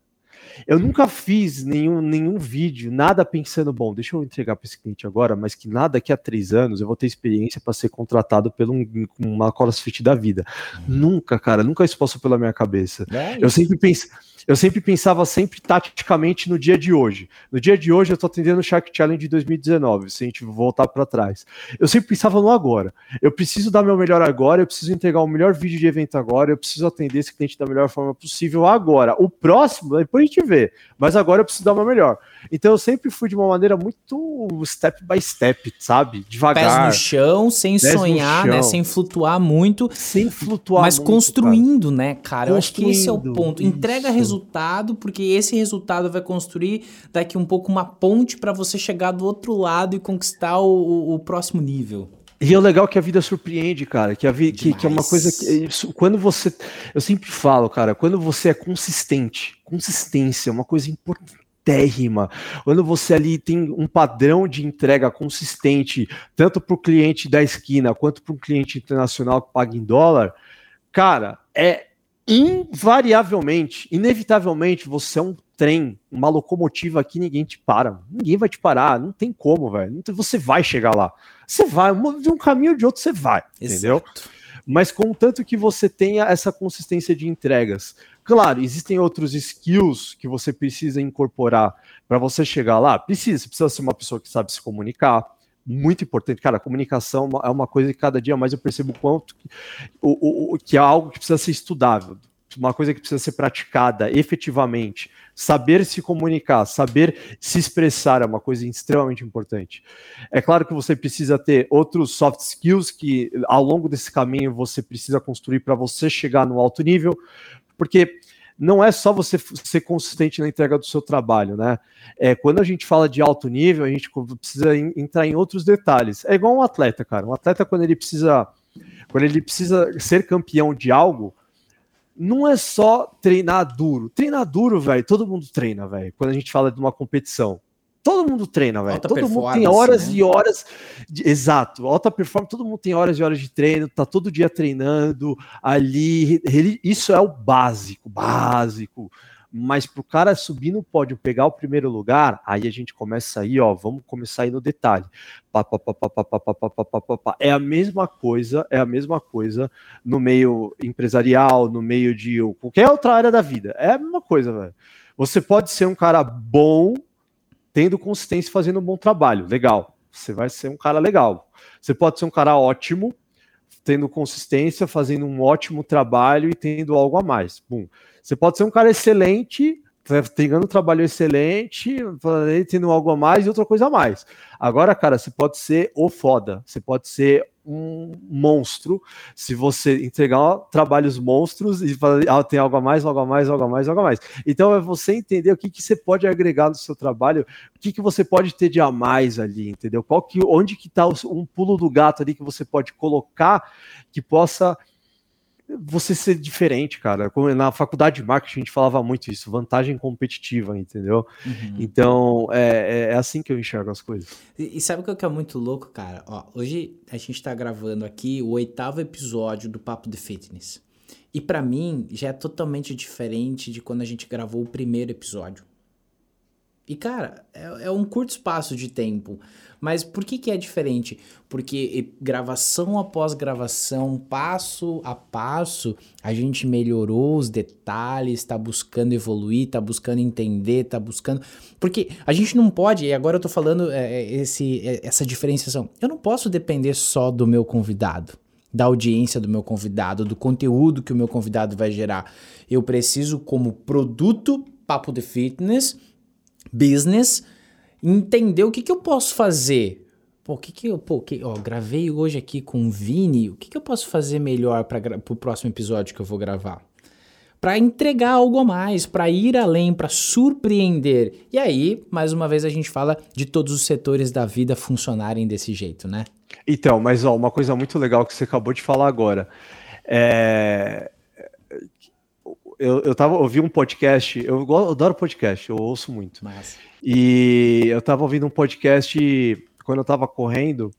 Eu nunca fiz nenhum, nenhum vídeo, nada pensando, bom, deixa eu entregar para esse cliente agora, mas que nada daqui a três anos eu vou ter experiência para ser contratado por um, uma CrossFit da vida. Uhum. Nunca, cara, nunca isso passou pela minha cabeça. É eu sempre pensei eu sempre pensava sempre taticamente no dia de hoje. No dia de hoje eu estou atendendo o Shark Challenge de 2019, se a gente voltar para trás. Eu sempre pensava no agora. Eu preciso dar meu melhor agora, eu preciso entregar o melhor vídeo de evento agora, eu preciso atender esse cliente da melhor forma possível agora. O próximo, depois a gente vê, mas agora eu preciso dar meu melhor. Então eu sempre fui de uma maneira muito step by step, sabe? Devagar. Pés no chão, sem sonhar, né? Sem flutuar muito. Sem flutuar Mas muito, construindo, cara. né, cara? Eu acho que esse é o ponto. Entrega isso. resultado, porque esse resultado vai construir daqui um pouco uma ponte para você chegar do outro lado e conquistar o, o, o próximo nível. E é legal que a vida surpreende, cara. Que, a vi, que, que, é uma coisa que. Quando você. Eu sempre falo, cara, quando você é consistente, consistência é uma coisa importante térrima, quando você ali tem um padrão de entrega consistente, tanto para o cliente da esquina quanto para um cliente internacional que paga em dólar, cara, é invariavelmente, inevitavelmente, você é um trem, uma locomotiva que ninguém te para. Ninguém vai te parar, não tem como, velho. Você vai chegar lá. Você vai, de um caminho ou de outro você vai, Exato. entendeu? Mas contanto que você tenha essa consistência de entregas, Claro, existem outros skills que você precisa incorporar para você chegar lá. Precisa, você precisa ser uma pessoa que sabe se comunicar. Muito importante, cara. Comunicação é uma coisa que cada dia mais eu percebo quanto que, o, o, que é algo que precisa ser estudável, uma coisa que precisa ser praticada efetivamente. Saber se comunicar, saber se expressar é uma coisa extremamente importante. É claro que você precisa ter outros soft skills que ao longo desse caminho você precisa construir para você chegar no alto nível, porque não é só você ser consistente na entrega do seu trabalho, né? É, quando a gente fala de alto nível, a gente precisa entrar em outros detalhes. É igual um atleta, cara. Um atleta, quando ele precisa, quando ele precisa ser campeão de algo, não é só treinar duro. Treinar duro, velho, todo mundo treina, velho. Quando a gente fala de uma competição. Todo mundo treina, velho. Todo mundo tem horas né? e horas. De... Exato, alta performance, todo mundo tem horas e horas de treino, tá todo dia treinando ali. Isso é o básico, básico. Mas pro cara subir no pódio, pegar o primeiro lugar, aí a gente começa aí, ó, vamos começar aí no detalhe. É a mesma coisa, é a mesma coisa no meio empresarial, no meio de qualquer outra área da vida. É a mesma coisa, velho. Você pode ser um cara bom tendo consistência e fazendo um bom trabalho. Legal. Você vai ser um cara legal. Você pode ser um cara ótimo, tendo consistência, fazendo um ótimo trabalho e tendo algo a mais. Bom, você pode ser um cara excelente, tendo um trabalho excelente, tendo algo a mais e outra coisa a mais. Agora, cara, você pode ser o foda, você pode ser um monstro se você entregar trabalhos monstros e ah, tem algo a mais, algo a mais, algo a mais, algo a mais. Então é você entender o que, que você pode agregar no seu trabalho, o que, que você pode ter de a mais ali, entendeu? Qual que, onde que está um pulo do gato ali que você pode colocar que possa você ser diferente, cara. Na faculdade de marketing a gente falava muito isso, vantagem competitiva, entendeu? Uhum. Então é, é, é, assim que eu enxergo as coisas. E, e sabe o que é muito louco, cara? Ó, hoje a gente tá gravando aqui o oitavo episódio do Papo de Fitness. E para mim já é totalmente diferente de quando a gente gravou o primeiro episódio. E cara, é, é um curto espaço de tempo. Mas por que, que é diferente? Porque gravação após gravação, passo a passo, a gente melhorou os detalhes, está buscando evoluir, está buscando entender, está buscando. Porque a gente não pode, e agora eu tô falando é, é esse, é, essa diferenciação, eu não posso depender só do meu convidado da audiência do meu convidado, do conteúdo que o meu convidado vai gerar. Eu preciso, como produto Papo de Fitness, business, entender o que, que eu posso fazer. Pô, o que que eu, pô, que, ó, gravei hoje aqui com o Vini, o que, que eu posso fazer melhor para o próximo episódio que eu vou gravar? Para entregar algo a mais, para ir além, para surpreender. E aí, mais uma vez, a gente fala de todos os setores da vida funcionarem desse jeito, né? Então, mas ó, uma coisa muito legal que você acabou de falar agora. É... Eu, eu tava ouvi um podcast, eu, eu adoro podcast, eu ouço muito. E eu tava ouvindo um podcast quando eu tava correndo,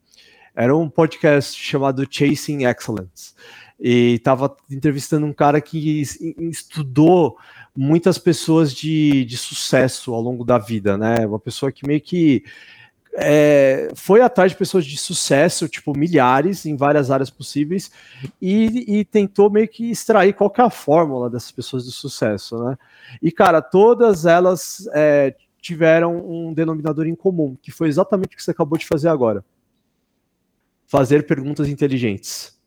era um podcast chamado Chasing Excellence. E tava entrevistando um cara que estudou muitas pessoas de, de sucesso ao longo da vida, né? Uma pessoa que meio que é, foi atrás de pessoas de sucesso, tipo milhares, em várias áreas possíveis, e, e, tentou meio que extrair qual que é a fórmula dessas pessoas de sucesso, né? E, cara, todas elas é, tiveram um denominador em comum, que foi exatamente o que você acabou de fazer agora. Fazer perguntas inteligentes.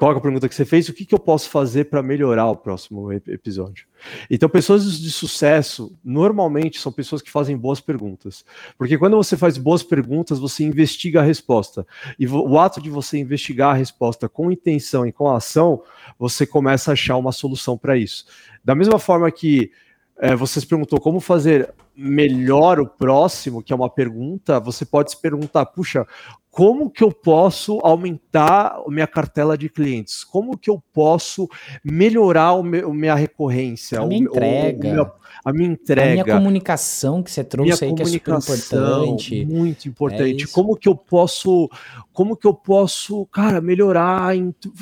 Qual é a pergunta que você fez? O que, que eu posso fazer para melhorar o próximo episódio? Então, pessoas de sucesso normalmente são pessoas que fazem boas perguntas. Porque quando você faz boas perguntas, você investiga a resposta. E o ato de você investigar a resposta com intenção e com ação, você começa a achar uma solução para isso. Da mesma forma que é, você se perguntou como fazer melhor o próximo, que é uma pergunta, você pode se perguntar, puxa, como que eu posso aumentar minha cartela de clientes? Como que eu posso melhorar o meu, a minha recorrência? A minha o, entrega. O, meu, a minha entrega. A minha comunicação que você trouxe aí, que é super importante. Muito importante. É como que eu posso, como que eu posso, cara, melhorar,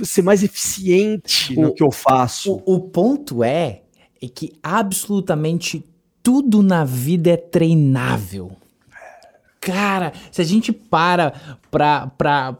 ser mais eficiente o, no que eu faço? O, o ponto é, é que absolutamente tudo na vida é treinável. Cara, se a gente para pra, pra,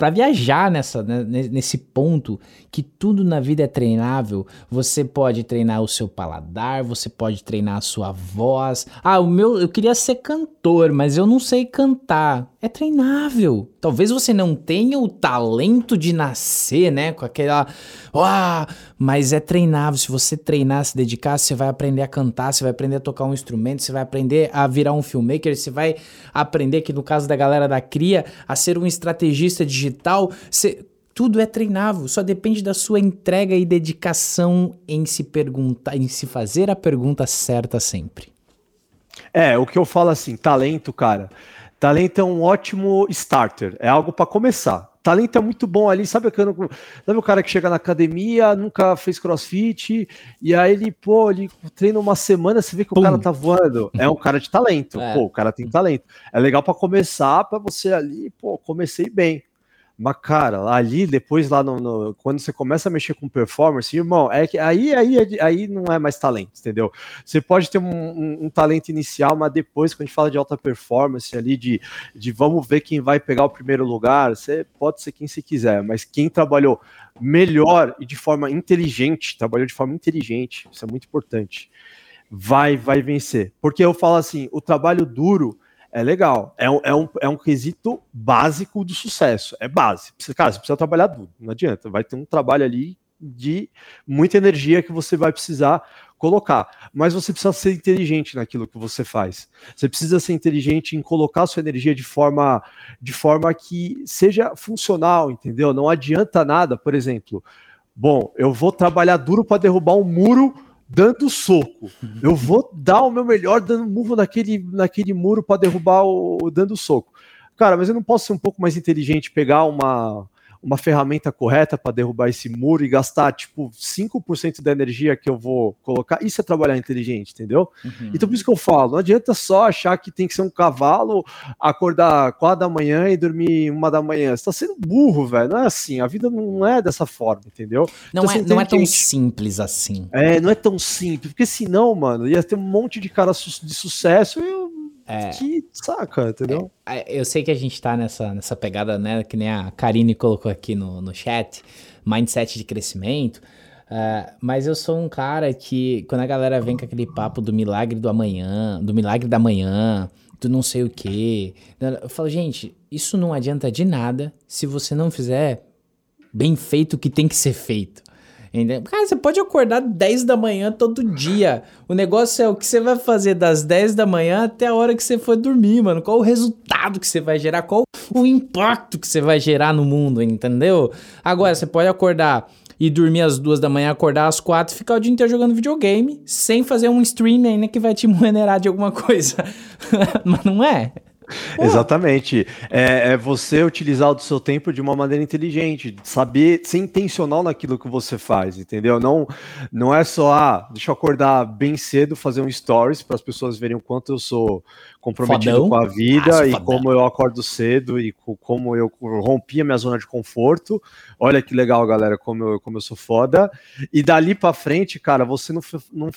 para viajar nessa, né, nesse ponto que tudo na vida é treinável, você pode treinar o seu paladar, você pode treinar a sua voz. Ah, o meu, eu queria ser cantor, mas eu não sei cantar. É treinável. Talvez você não tenha o talento de nascer, né, com aquela, ah, mas é treinável. Se você treinar, se dedicar, você vai aprender a cantar, você vai aprender a tocar um instrumento, você vai aprender a virar um filmmaker, você vai aprender que no caso da galera da cria, a ser um estrategista digital digital, cê, tudo é treinável, só depende da sua entrega e dedicação em se perguntar, em se fazer a pergunta certa sempre. É, o que eu falo assim, talento, cara. Talento é um ótimo starter, é algo para começar. Talento é muito bom ali, sabe, sabe o cara que chega na academia, nunca fez crossfit, e aí ele, pô, ele treina uma semana, você vê que Pum. o cara tá voando. É um cara de talento, é. pô, o cara tem talento. É legal para começar, para você ali, pô, comecei bem. Mas, cara, ali, depois lá no, no, Quando você começa a mexer com performance, irmão, é que aí, aí, aí não é mais talento, entendeu? Você pode ter um, um, um, talento inicial, mas depois, quando a gente fala de alta performance ali, de, de vamos ver quem vai pegar o primeiro lugar, você pode ser quem você quiser, mas quem trabalhou melhor e de forma inteligente, trabalhou de forma inteligente, isso é muito importante, vai, vai vencer. Porque eu falo assim, o trabalho duro é legal. É um, é, um, é um quesito básico do sucesso. É base. Cara, você precisa trabalhar duro. Não adianta. Vai ter um trabalho ali de muita energia que você vai precisar colocar. Mas você precisa ser inteligente naquilo que você faz. Você precisa ser inteligente em colocar sua energia de forma, de forma que seja funcional, entendeu? Não adianta nada, por exemplo. Bom, eu vou trabalhar duro para derrubar um muro dando soco. Eu vou dar o meu melhor dando murro naquele, naquele muro para derrubar o dando soco. Cara, mas eu não posso ser um pouco mais inteligente, pegar uma uma ferramenta correta para derrubar esse muro e gastar, tipo, 5% da energia que eu vou colocar. Isso é trabalhar inteligente, entendeu? Uhum. Então, por isso que eu falo, não adianta só achar que tem que ser um cavalo, acordar 4 da manhã e dormir uma da manhã. Você tá sendo burro, velho. Não é assim. A vida não é dessa forma, entendeu? Não, então, é, não é tão simples assim. É, não é tão simples. Porque senão, mano, ia ter um monte de cara de sucesso e eu é, que saca, entendeu? É, é, eu sei que a gente tá nessa, nessa pegada, né? Que nem a Karine colocou aqui no, no chat, mindset de crescimento. Uh, mas eu sou um cara que, quando a galera vem com aquele papo do milagre do amanhã, do milagre da manhã, do não sei o quê, eu falo, gente, isso não adianta de nada se você não fizer bem feito o que tem que ser feito. Cara, você pode acordar 10 da manhã todo dia. O negócio é o que você vai fazer das 10 da manhã até a hora que você for dormir, mano. Qual o resultado que você vai gerar? Qual o impacto que você vai gerar no mundo, entendeu? Agora, você pode acordar e dormir às duas da manhã, acordar às quatro, ficar o dia inteiro jogando videogame, sem fazer um stream ainda que vai te remunerar de alguma coisa. Mas não é. Exatamente. É, é, você utilizar o seu tempo de uma maneira inteligente, saber ser intencional naquilo que você faz, entendeu? Não, não é só, ah, deixa eu acordar bem cedo, fazer um stories para as pessoas verem o quanto eu sou comprometido fodão. com a vida ah, e fodão. como eu acordo cedo e como eu rompi a minha zona de conforto. Olha que legal, galera, como eu, como eu sou foda. E dali para frente, cara, você não, não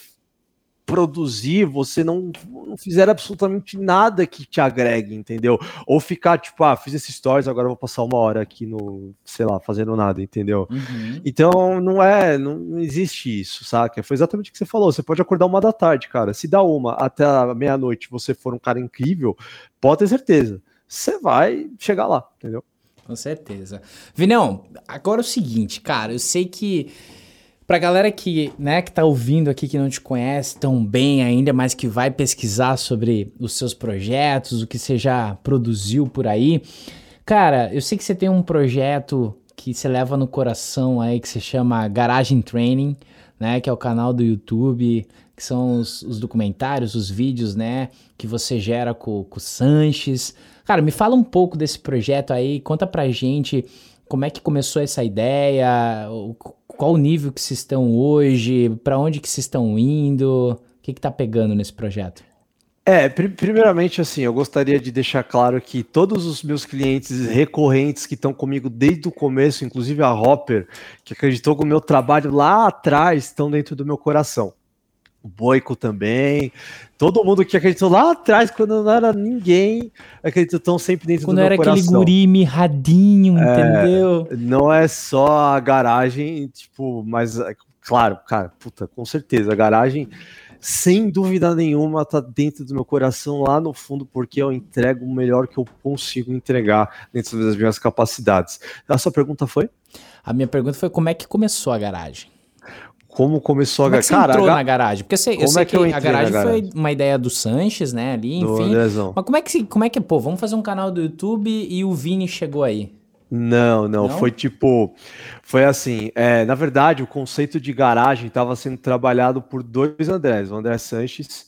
produzir, você não, não fizer absolutamente nada que te agregue, entendeu? Ou ficar tipo, ah, fiz esses stories, agora vou passar uma hora aqui no, sei lá, fazendo nada, entendeu? Uhum. Então não é, não, não, existe isso, saca? Foi exatamente o que você falou. Você pode acordar uma da tarde, cara. Se dá uma até meia-noite você for um cara incrível, pode ter certeza. Você vai chegar lá, entendeu? Com certeza. Vinão, agora é o seguinte, cara, eu sei que Pra galera que, né, que tá ouvindo aqui que não te conhece tão bem ainda, mas que vai pesquisar sobre os seus projetos, o que você já produziu por aí. Cara, eu sei que você tem um projeto que você leva no coração aí, que se chama Garagem Training, né, que é o canal do YouTube, que são os, os documentários, os vídeos, né, que você gera com, com o Sanches. Cara, me fala um pouco desse projeto aí, conta pra gente como é que começou essa ideia, qual o nível que vocês estão hoje, para onde que vocês estão indo, o que que tá pegando nesse projeto? É, pr primeiramente assim, eu gostaria de deixar claro que todos os meus clientes recorrentes que estão comigo desde o começo, inclusive a Hopper, que acreditou que o meu trabalho lá atrás, estão dentro do meu coração o Boico também. Todo mundo que acreditou lá atrás, quando não era ninguém, acreditou tão sempre dentro quando do meu coração. Quando era aquele guri mirradinho, é, entendeu? Não é só a garagem, tipo, mas, claro, cara, puta, com certeza, a garagem, sem dúvida nenhuma, tá dentro do meu coração lá no fundo, porque eu entrego o melhor que eu consigo entregar dentro das minhas capacidades. A sua pergunta foi? A minha pergunta foi como é que começou a garagem? Como começou como a é garagem. Cara, entrou na garagem? Porque eu sei, eu sei é que, que a garagem, garagem, foi uma ideia do Sanches, né? Ali, enfim. Mas como é que como é que, pô, vamos fazer um canal do YouTube e o Vini chegou aí? Não, não, não? foi tipo. Foi assim. É, na verdade, o conceito de garagem estava sendo trabalhado por dois Andrés, o André Sanches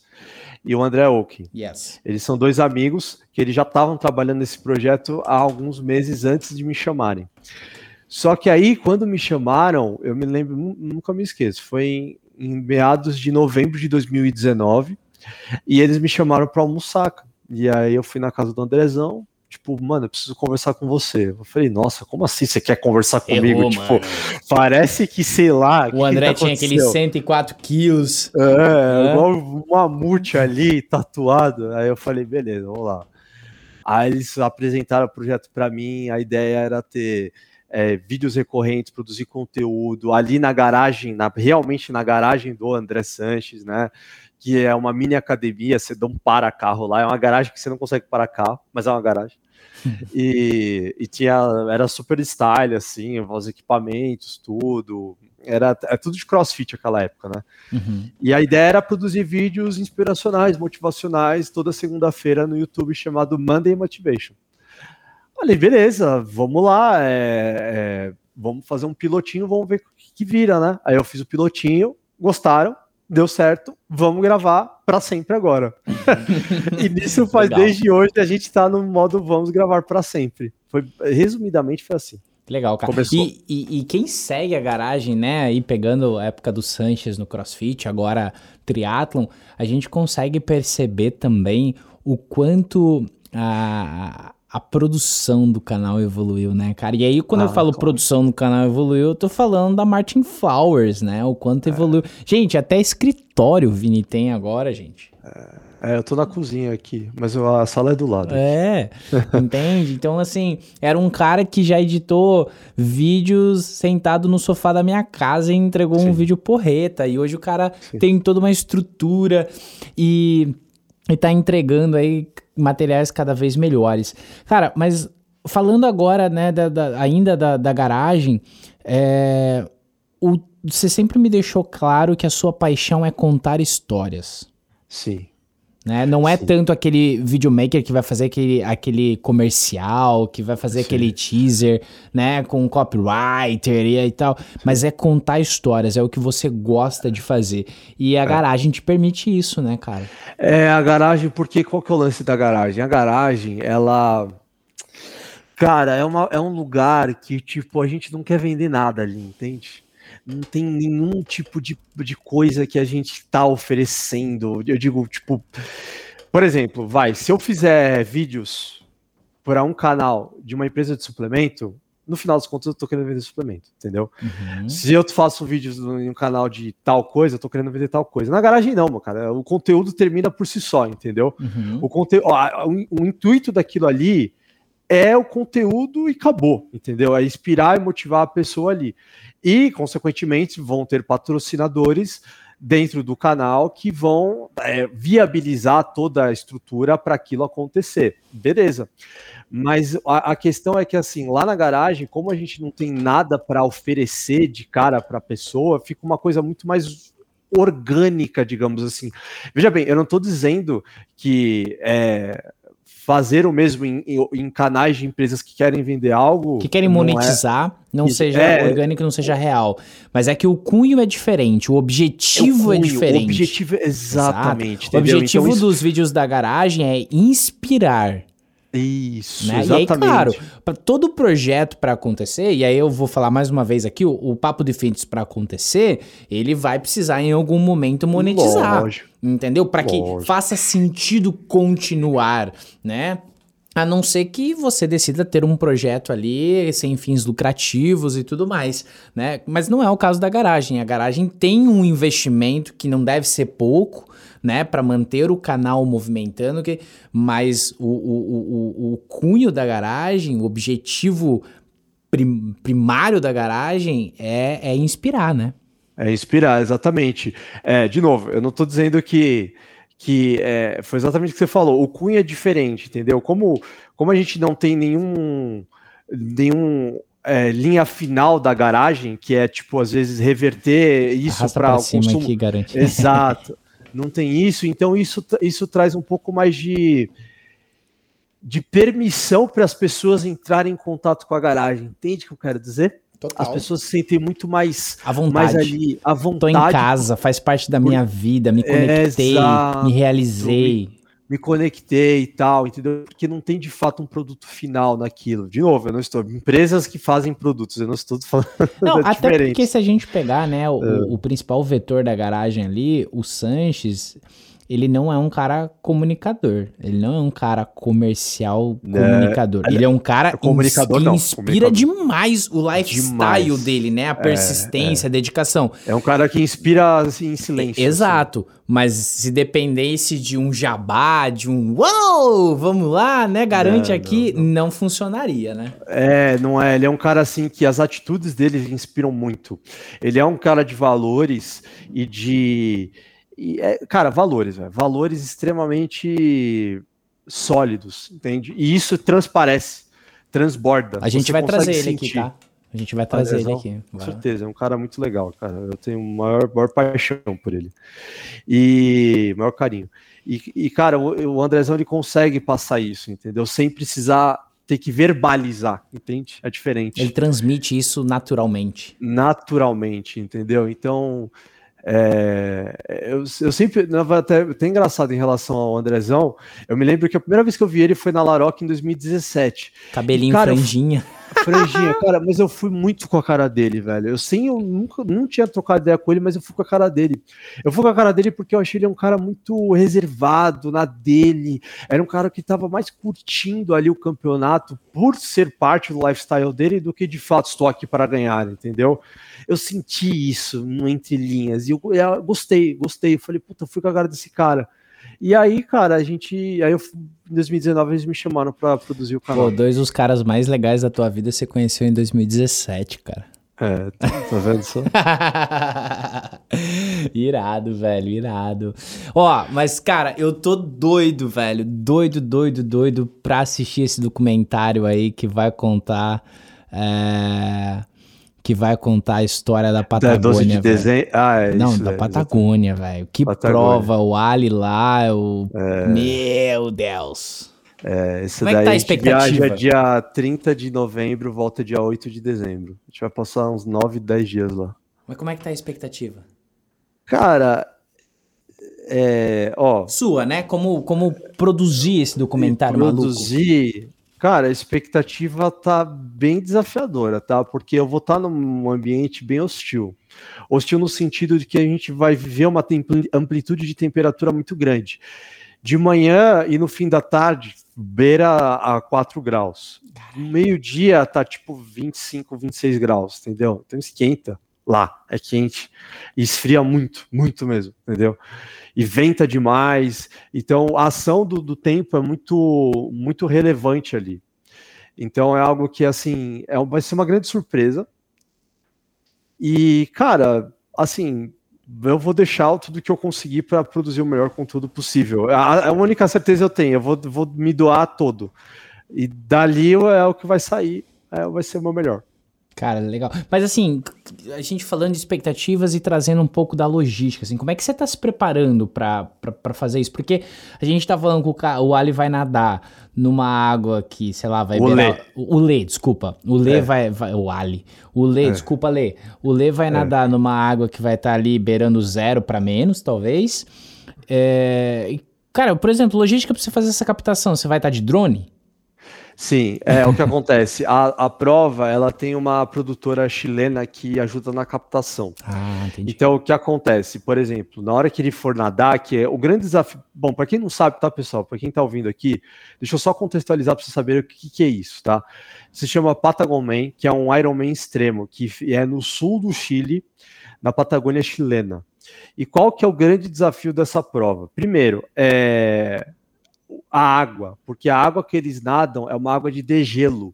e o André Oak. Yes. Eles são dois amigos que eles já estavam trabalhando nesse projeto há alguns meses antes de me chamarem. Só que aí, quando me chamaram, eu me lembro, nunca me esqueço, foi em, em meados de novembro de 2019, e eles me chamaram para almoçar. E aí eu fui na casa do Andrezão, tipo, mano, eu preciso conversar com você. Eu falei, nossa, como assim você quer conversar comigo? Errou, tipo, mano. parece que, sei lá. O André que tinha aqueles 104 quilos. É, é, igual um mamute ali, tatuado. Aí eu falei, beleza, vamos lá. Aí eles apresentaram o projeto para mim, a ideia era ter é, vídeos recorrentes, produzir conteúdo ali na garagem, na, realmente na garagem do André Sanches, né? Que é uma mini academia, você não para carro lá, é uma garagem que você não consegue parar carro, mas é uma garagem. e, e tinha, era super style, assim, os equipamentos, tudo. Era é tudo de crossfit aquela época, né? Uhum. E a ideia era produzir vídeos inspiracionais, motivacionais, toda segunda-feira no YouTube chamado Monday Motivation. Falei, beleza, vamos lá, é, é, vamos fazer um pilotinho, vamos ver o que, que vira, né? Aí eu fiz o pilotinho, gostaram, deu certo, vamos gravar para sempre agora. e nisso faz Legal. desde hoje a gente tá no modo vamos gravar para sempre. Foi resumidamente foi assim. Legal, cara. E, e, e, quem segue a garagem, né, aí pegando a época do Sanches no CrossFit, agora triatlon, a gente consegue perceber também o quanto a, a produção do canal evoluiu, né, cara? E aí, quando ah, eu falo claro. produção do canal evoluiu, eu tô falando da Martin Flowers, né? O quanto é. evoluiu. Gente, até escritório o Vini tem agora, gente. É. Eu tô na cozinha aqui, mas a sala é do lado. É, entende? Então, assim, era um cara que já editou vídeos sentado no sofá da minha casa e entregou Sim. um vídeo porreta. E hoje o cara Sim. tem toda uma estrutura e, e tá entregando aí materiais cada vez melhores. Cara, mas falando agora, né, da, da ainda da, da garagem, é, o, você sempre me deixou claro que a sua paixão é contar histórias. Sim. Né? Não é Sim. tanto aquele videomaker que vai fazer aquele, aquele comercial, que vai fazer Sim. aquele teaser, né, com copywriter e, e tal, mas é contar histórias, é o que você gosta de fazer. E a é. garagem te permite isso, né, cara? É, a garagem, porque qual que é o lance da garagem? A garagem, ela Cara, é, uma, é um lugar que, tipo, a gente não quer vender nada ali, entende? Não tem nenhum tipo de, de coisa que a gente está oferecendo. Eu digo, tipo, por exemplo, vai, se eu fizer vídeos para um canal de uma empresa de suplemento, no final dos contos eu tô querendo vender suplemento, entendeu? Uhum. Se eu faço vídeos em um canal de tal coisa, eu tô querendo vender tal coisa. Na garagem não, meu cara, o conteúdo termina por si só, entendeu? Uhum. O conteúdo, o, o intuito daquilo ali é o conteúdo e acabou, entendeu? É inspirar e motivar a pessoa ali. E, consequentemente, vão ter patrocinadores dentro do canal que vão é, viabilizar toda a estrutura para aquilo acontecer. Beleza. Mas a, a, questão é que, assim, lá na garagem, como a gente não tem nada para oferecer de cara para a pessoa, fica uma coisa muito mais orgânica, digamos assim. Veja bem, eu não estou dizendo que é, fazer o mesmo em, em, canais de empresas que querem vender algo. Que querem monetizar, não, é, não seja é, orgânico, não seja real. Mas é que o cunho é diferente, o objetivo é, o cunho, é diferente. O objetivo, exatamente. O objetivo então, dos vídeos da garagem é inspirar. Isso, né? exatamente. E aí, claro, para todo projeto para acontecer, e aí eu vou falar mais uma vez aqui, o, o Papo de Fentes para acontecer, ele vai precisar em algum momento monetizar. Lógico. Entendeu? Para que faça sentido continuar, né? A não ser que você decida ter um projeto ali sem fins lucrativos e tudo mais, né? Mas não é o caso da garagem. A garagem tem um investimento que não deve ser pouco, né, para manter o canal movimentando, que, mas o, o, o, o cunho da garagem, o objetivo prim, primário da garagem é, é inspirar, né? É inspirar, exatamente. É, de novo, eu não estou dizendo que que é, foi exatamente o que você falou. O cunho é diferente, entendeu? Como, como a gente não tem nenhum nenhum é, linha final da garagem, que é tipo às vezes reverter isso para o consumo. Aqui, garante. Exato. não tem isso, então isso, isso traz um pouco mais de, de permissão para as pessoas entrarem em contato com a garagem. Entende o que eu quero dizer? Total. As pessoas se sentem muito mais, à vontade. mais ali, à vontade. Tô em casa, faz parte da minha vida, me conectei, é, me realizei me conectei e tal, entendeu? Porque não tem de fato um produto final naquilo. De novo, eu não estou. Empresas que fazem produtos, eu não estou falando. Não, até diferente. porque se a gente pegar, né, o, é. o, principal vetor da garagem ali, o Sanches ele não é um cara comunicador. Ele não é um cara comercial comunicador. É, ele é um cara é comunicador, que inspira demais o lifestyle demais. dele, né? A persistência, é, a dedicação. É um cara que inspira assim, em silêncio. Assim. Exato. Assim. Mas se dependesse de um jabá, de um uou, vamos lá, né? Garante aqui, não, não. não funcionaria, né? É, não é. Ele é um cara assim que as atitudes dele inspiram muito. Ele é um cara de valores e de e é, cara, valores, véio, valores extremamente sólidos, entende? E isso transparece, transborda. A gente vai trazer ele aqui, tá? A gente vai trazer ele aqui. Com certeza, é um cara muito legal, cara. Eu tenho maior, maior paixão por ele. E maior carinho. E, e cara, o, o Andrezão ele consegue passar isso, entendeu? Sem precisar ter que verbalizar, entende? É diferente. Ele transmite isso naturalmente. Naturalmente, entendeu? Então, é, eu, eu, sempre, até, até engraçado em relação ao Andrezão, eu me lembro que a primeira vez que eu vi ele foi na Laroque em 2017. Cabelinho e, cara, franjinha. Franjinha, cara, mas eu fui muito com a cara dele, velho. Eu sim, eu nunca não tinha trocado ideia com ele, mas eu fui com a cara dele. Eu fui com a cara dele porque eu achei ele um cara muito reservado na dele. Era um cara que tava mais curtindo ali o campeonato por ser parte do lifestyle dele do que de fato estou aqui para ganhar, entendeu? Eu senti isso entre linhas e eu, eu gostei, gostei. Eu falei, puta, eu fui com a cara desse cara. E aí, cara, a gente. Aí eu, em 2019 eles me chamaram pra produzir o canal. Pô, dois dos caras mais legais da tua vida você conheceu em 2017, cara. É, tá, tá vendo só? irado, velho, irado. Ó, mas cara, eu tô doido, velho, doido, doido, doido pra assistir esse documentário aí que vai contar. É que vai contar a história da Patagônia. Da 12 de dezembro. Ah, é Não, isso, da é, Patagônia, velho. Que Patagônia. prova, o Ali lá, o. É... Meu Deus. É, esse Como daí é que tá a, a expectativa? viaja dia 30 de novembro, volta dia 8 de dezembro. A gente vai passar uns 9, 10 dias lá. Mas como é que tá a expectativa? Cara, é, ó. Sua, né? Como, como produzir esse documentário produzir, maluco? Cara, a expectativa tá bem desafiadora, tá? Porque eu vou estar tá num ambiente bem hostil. Hostil no sentido de que a gente vai viver uma amplitude de temperatura muito grande. De manhã e no fim da tarde, beira a 4 graus. Meio-dia tá tipo 25, 26 graus, entendeu? Então esquenta lá, é quente. E esfria muito, muito mesmo, entendeu? e venta demais. Então, a ação do, do tempo é muito, muito relevante ali. Então, é algo que, assim, é, vai ser uma grande surpresa. E, cara, assim, eu vou deixar tudo que eu conseguir para produzir o melhor conteúdo possível. A, a, única certeza eu tenho, eu vou, vou me doar todo. E dali é o que vai sair, é, vai ser o meu melhor. Cara, legal. Mas assim, a gente falando de expectativas e trazendo um pouco da logística, assim, como é que você está se preparando para fazer isso? Porque a gente está falando que o, o Ali vai nadar numa água que, sei lá, vai... O Lê. O, o Lê, desculpa. O Lê é. vai, vai... O Ali. O Lê, é. desculpa, Lê. O Lê vai é. nadar numa água que vai estar tá ali beirando zero para menos, talvez. É... Cara, por exemplo, logística para você fazer essa captação, você vai estar tá de drone? Sim, é o que acontece. A, a prova ela tem uma produtora chilena que ajuda na captação. Ah, entendi. Então o que acontece, por exemplo, na hora que ele for nadar, que é o grande desafio. Bom, para quem não sabe, tá, pessoal? Para quem tá ouvindo aqui, deixa eu só contextualizar para você saber o que, que é isso, tá? Se chama Patagon que é um Ironman extremo, que é no sul do Chile, na Patagônia chilena. E qual que é o grande desafio dessa prova? Primeiro, é a água, porque a água que eles nadam é uma água de degelo.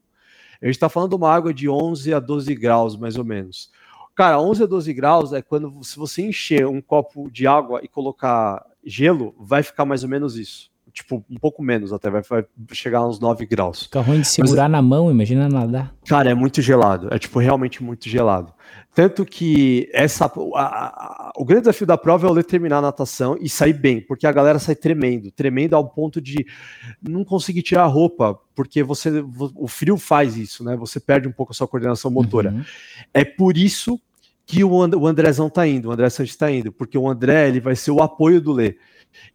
A gente está falando de uma água de 11 a 12 graus, mais ou menos. Cara, 11 a 12 graus é quando, se você encher um copo de água e colocar gelo, vai ficar mais ou menos isso. Tipo, um pouco menos até, vai, vai chegar a uns 9 graus. Fica ruim de segurar Mas, na mão, imagina nadar. Cara, é muito gelado, é tipo realmente muito gelado. Tanto que essa, a, a, o grande desafio da prova é o ler terminar a natação e sair bem, porque a galera sai tremendo, tremendo ao ponto de não conseguir tirar a roupa, porque você o frio faz isso, né? Você perde um pouco a sua coordenação motora. Uhum. É por isso que o, And, o Andrezão tá indo, o André Santos tá indo, porque o André ele vai ser o apoio do Lê.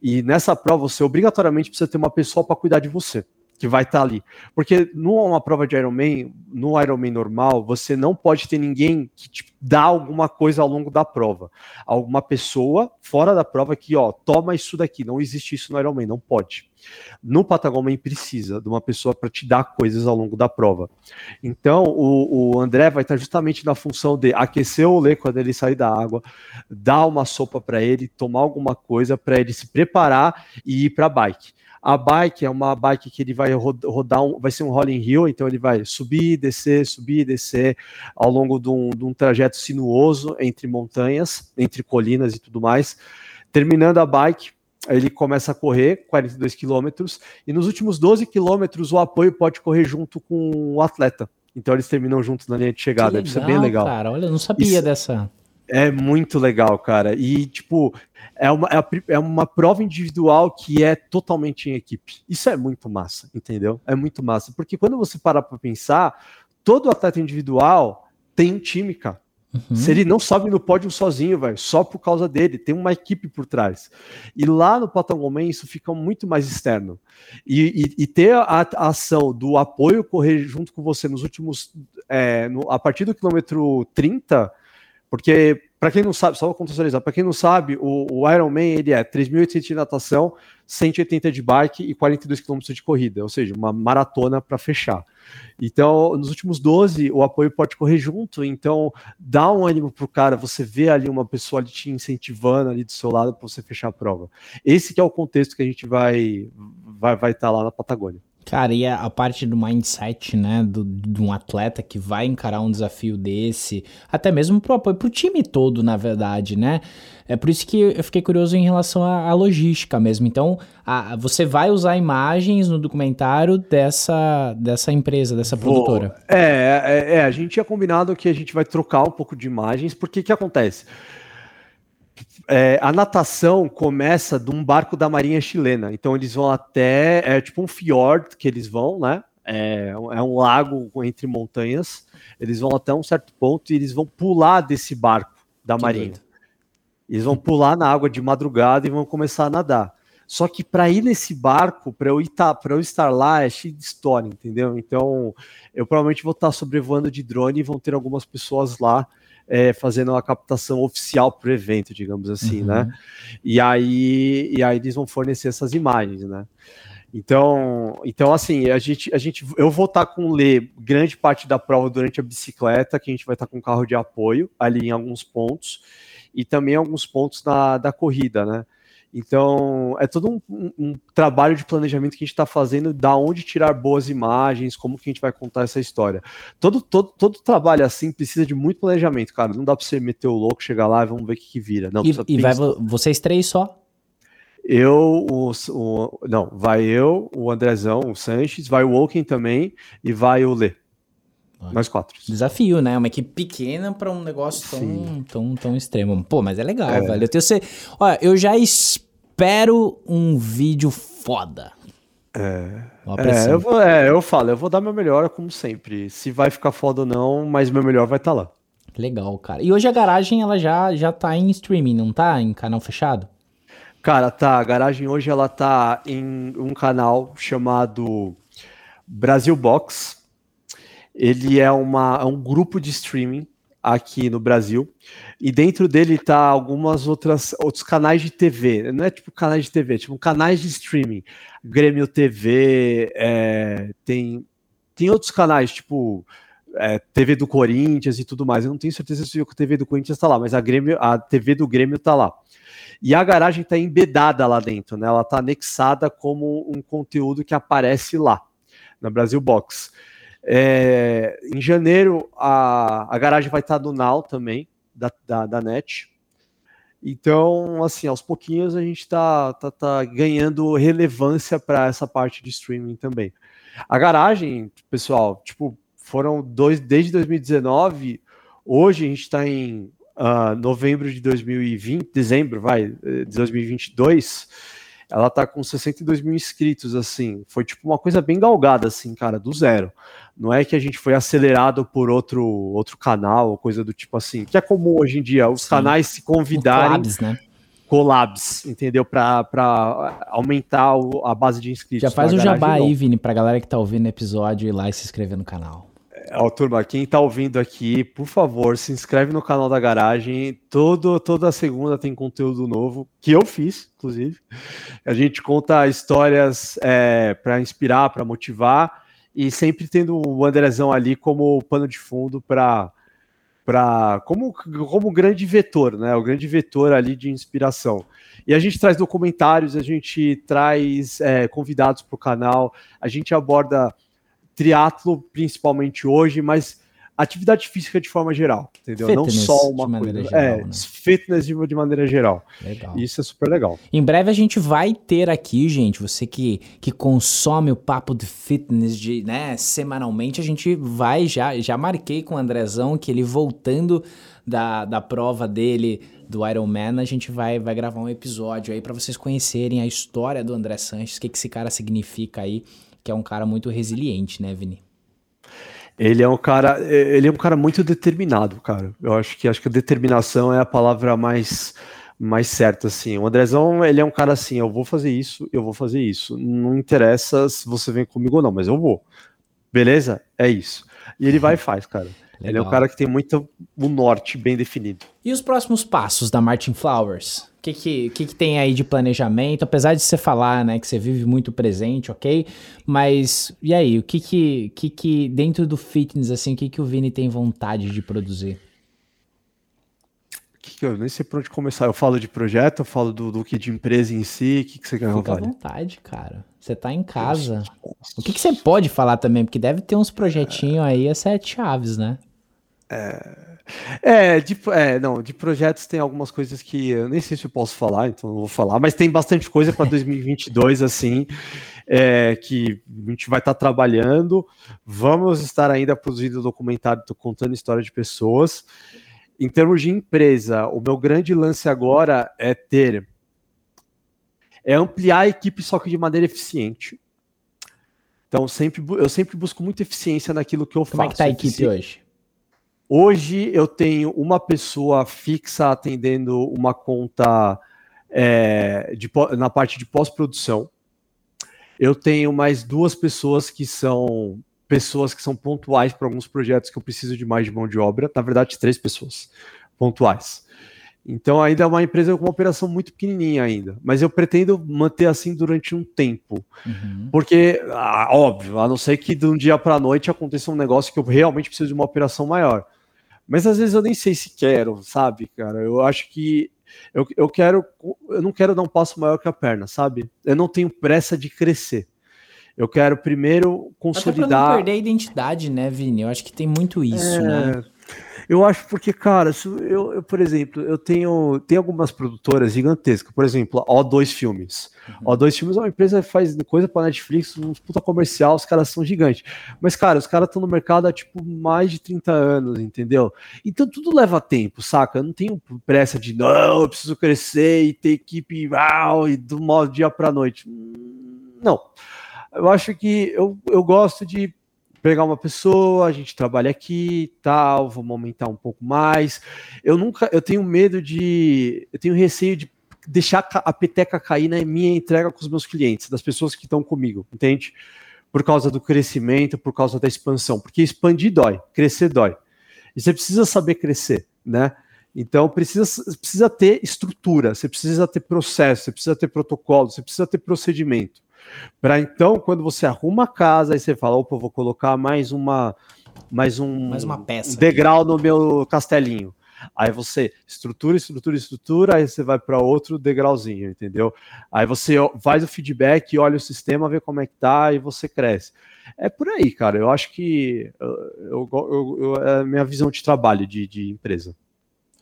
E nessa prova você obrigatoriamente precisa ter uma pessoa para cuidar de você que vai estar tá ali. Porque numa prova de Ironman, no Ironman normal, você não pode ter ninguém que te dá alguma coisa ao longo da prova. Alguma pessoa fora da prova que, ó, toma isso daqui. Não existe isso no Ironman, não pode. No Patagoman precisa de uma pessoa para te dar coisas ao longo da prova. Então, o, o André vai estar justamente na função de aquecer o Lê quando ele sair da água, dar uma sopa para ele, tomar alguma coisa para ele se preparar e ir para a bike. A bike é uma bike que ele vai rodar, um, vai ser um rolling hill, então ele vai subir, descer, subir, descer ao longo de um, de um trajeto sinuoso entre montanhas, entre colinas e tudo mais. Terminando a bike, ele começa a correr 42 quilômetros e nos últimos 12 quilômetros o apoio pode correr junto com o atleta. Então eles terminam juntos na linha de chegada. Legal, Isso é bem legal. Cara, olha, eu não sabia Isso dessa. É muito legal, cara. E, tipo, é uma, é, é uma prova individual que é totalmente em equipe. Isso é muito massa, entendeu? É muito massa. Porque quando você parar para pensar, todo atleta individual tem um time, cara. Uhum. Se ele não sobe no pódio sozinho, velho, só por causa dele, tem uma equipe por trás. E lá no Patagomen isso fica muito mais externo. E, e, e ter a, a, ação do apoio correr junto com você nos últimos. É, no, a partir do quilômetro 30, porque para quem não sabe, só vou contextualizar, para quem não sabe, o, o Ironman ele é 3.800 de natação, 180 de bike e 42 km de corrida, ou seja, uma maratona para fechar. Então, nos últimos 12, o apoio pode correr junto, então dá um ânimo pro cara, você vê ali uma pessoa ali te incentivando ali do seu lado para você fechar a prova. Esse que é o contexto que a gente vai vai vai estar tá lá na Patagônia. Cara, e a, a, parte do mindset, né, do, de um atleta que vai encarar um desafio desse, até mesmo pro apoio, pro time todo, na verdade, né? É por isso que eu fiquei curioso em relação à, à logística mesmo. Então, a, você vai usar imagens no documentário dessa, dessa empresa, dessa Vou. produtora? É, é, é, a gente tinha combinado que a gente vai trocar um pouco de imagens, porque que acontece? É, a natação começa de um barco da Marinha Chilena. Então eles vão até é tipo um fiord que eles vão, né? É, é um lago entre montanhas. Eles vão até um certo ponto e eles vão pular desse barco da que Marinha. Doido. Eles vão pular na água de madrugada e vão começar a nadar. Só que para ir nesse barco, para eu, eu estar lá, é cheio de história, entendeu? Então, eu provavelmente vou estar sobrevoando de drone e vão ter algumas pessoas lá é, fazendo a captação oficial para o evento, digamos assim, né? uhum. né? E aí, e aí eles vão fornecer essas imagens, né? Então, então assim, a gente, a gente, eu vou estar com o Lê grande parte da prova durante a bicicleta, que a gente vai estar com carro de apoio ali em alguns pontos, e também alguns pontos na, da corrida, né? Então, é todo um, um, um, trabalho de planejamento que a gente está fazendo, da onde tirar boas imagens, como que a gente vai contar essa história. Todo, todo, todo trabalho assim precisa de muito planejamento, cara. Não dá para você meter o louco, chegar lá e vamos ver o que, que vira. Não, e, e vai vocês três só? Eu, o, o, não, vai eu, o Andrezão, o Sanches, vai o Woken também e vai o Lê. Mais quatro. Desafio, né? Uma equipe pequena para um negócio tão, tão, tão extremo. Pô, mas é legal, é. velho. Eu tenho ser. Olha, eu já espero um vídeo foda. É. É eu, vou, é, eu falo, eu vou dar meu melhor, como sempre. Se vai ficar foda ou não, mas meu melhor vai estar tá lá. Legal, cara. E hoje a garagem, ela já, já tá em streaming, não tá? Em canal fechado? Cara, tá. A garagem hoje, ela tá em um canal chamado Brasil Box. Ele é, uma, é um grupo de streaming aqui no Brasil. E dentro dele tá algumas outras outros canais de TV. Não é tipo canais de TV, é tipo canais de streaming. Grêmio TV, é, tem, tem outros canais, tipo é, TV do Corinthians e tudo mais. Eu não tenho certeza se a TV do Corinthians está lá, mas a, Grêmio, a TV do Grêmio está lá. E a garagem está embedada lá dentro, né? Ela está anexada como um conteúdo que aparece lá, na Brasil Box. É, em janeiro, a, a garagem vai estar no Now também, da, da, da NET. Então, assim, aos pouquinhos a gente está tá, tá ganhando relevância para essa parte de streaming também. A garagem, pessoal, tipo, foram dois desde 2019. Hoje a gente está em uh, novembro de 2020, dezembro, vai, de 2022 ela tá com 62 mil inscritos, assim. Foi tipo uma coisa bem galgada, assim, cara, do zero. Não é que a gente foi acelerado por outro, outro canal, ou coisa do tipo assim, que é comum hoje em dia, os Sim. canais se convidarem. Collabs, né? Collabs, entendeu? Para aumentar a base de inscritos. Já faz o jabá aí, Vini, pra galera que tá ouvindo o episódio ir lá e se inscrever no canal. Ó, turma, quem está ouvindo aqui, por favor, se inscreve no canal da Garagem. Todo, toda segunda tem conteúdo novo, que eu fiz, inclusive. A gente conta histórias é, para inspirar, para motivar, e sempre tendo o Andrezão ali como pano de fundo para. Pra, como, como grande vetor, né? O grande vetor ali de inspiração. E a gente traz documentários, a gente traz é, convidados para o canal, a gente aborda triatlo principalmente hoje, mas atividade física de forma geral, entendeu? Fitness, não só uma coisa. Geral, é, né? fitness de, de, maneira geral. Legal. Isso é super legal. Em breve a gente vai ter aqui, gente, você que, que consome o papo de fitness de, né, semanalmente, a gente vai já, já marquei com o Andrezão que ele voltando da, da prova dele do Ironman, a gente vai, vai gravar um episódio aí para vocês conhecerem a história do André Sanches, o que, que esse cara significa aí que é um cara muito resiliente, né, Vini? Ele é um cara, ele é um cara muito determinado, cara. Eu acho que acho que a determinação é a palavra mais mais certa assim. O Andrezão, ele é um cara assim, eu vou fazer isso, eu vou fazer isso. Não interessa se você vem comigo ou não, mas eu vou. Beleza? É isso. E ele vai e faz, cara. Legal. Ele é um cara que tem muito o norte bem definido. E os próximos passos da Martin Flowers? O que, que, que, que, tem aí de planejamento? Apesar de você falar né, que você vive muito presente, ok? Mas e aí, o que que, que, que dentro do fitness, assim, o que, que o Vini tem vontade de produzir? Que eu nem sei por onde começar. Eu falo de projeto, eu falo do, do que de empresa em si, o que, que você quer Fica à vontade, cara. Você tá em casa. O que, que você pode falar também? Porque deve ter uns projetinhos aí a sete chaves, né? É, é, de, é, não, de projetos tem algumas coisas que eu nem sei se eu posso falar, então não vou falar, mas tem bastante coisa para 2022, assim, é, que a gente vai estar tá trabalhando. Vamos estar ainda produzindo documentário, tô contando história de pessoas. Em termos de empresa, o meu grande lance agora é ter é ampliar a equipe só que de maneira eficiente. Então, sempre, eu sempre busco muita eficiência naquilo que eu Como faço. Como é que tá a equipe hoje? Hoje eu tenho uma pessoa fixa atendendo uma conta é, de, na parte de pós-produção. Eu tenho mais duas pessoas que são pessoas que são pontuais para alguns projetos que eu preciso de mais de mão de obra. Na verdade, três pessoas pontuais. Então ainda é uma empresa com uma operação muito pequenininha ainda, mas eu pretendo manter assim durante um tempo, uhum. porque ah, óbvio, a não ser que de um dia para a noite aconteça um negócio que eu realmente preciso de uma operação maior. Mas às vezes eu nem sei se quero, sabe, cara? Eu acho que eu, eu quero, eu não quero dar um passo maior que a perna, sabe? Eu não tenho pressa de crescer. Eu quero primeiro consolidar. Até não perder a identidade, né, Vini? Eu acho que tem muito isso, é... né? Eu acho porque, cara, eu, eu, por exemplo, eu tenho, tenho algumas produtoras gigantescas, por exemplo, O2 Filmes. Uhum. O2 Filmes é uma empresa que faz coisa para Netflix, um puta comercial, os caras são gigantes. Mas, cara, os caras estão no mercado há, tipo, mais de 30 anos, entendeu? Então tudo leva tempo, saca? Eu não tenho pressa de, não, eu preciso crescer e ter equipe, uau, e do modo dia pra noite. Não. Eu acho que eu, eu gosto de pegar uma pessoa, a gente trabalha aqui, tal, vamos aumentar um pouco mais. Eu nunca, eu tenho medo de, eu tenho receio de deixar a peteca cair na minha entrega com os meus clientes, das pessoas que estão comigo, entende? Por causa do crescimento, por causa da expansão, porque expandir dói, crescer dói. E você precisa saber crescer, né? Então precisa, precisa ter estrutura, você precisa ter processo, você precisa ter protocolo, você precisa ter procedimento. Para então, quando você arruma a casa, aí você fala, opa, vou colocar mais uma mais um, mais uma peça um degrau aqui. no meu castelinho. Aí você estrutura, estrutura, estrutura, aí você vai para outro degrauzinho, entendeu? Aí você faz o feedback, olha o sistema, vê como é que tá e você cresce. É por aí, cara. Eu acho que eu, eu, eu, é a minha visão de trabalho de, de empresa.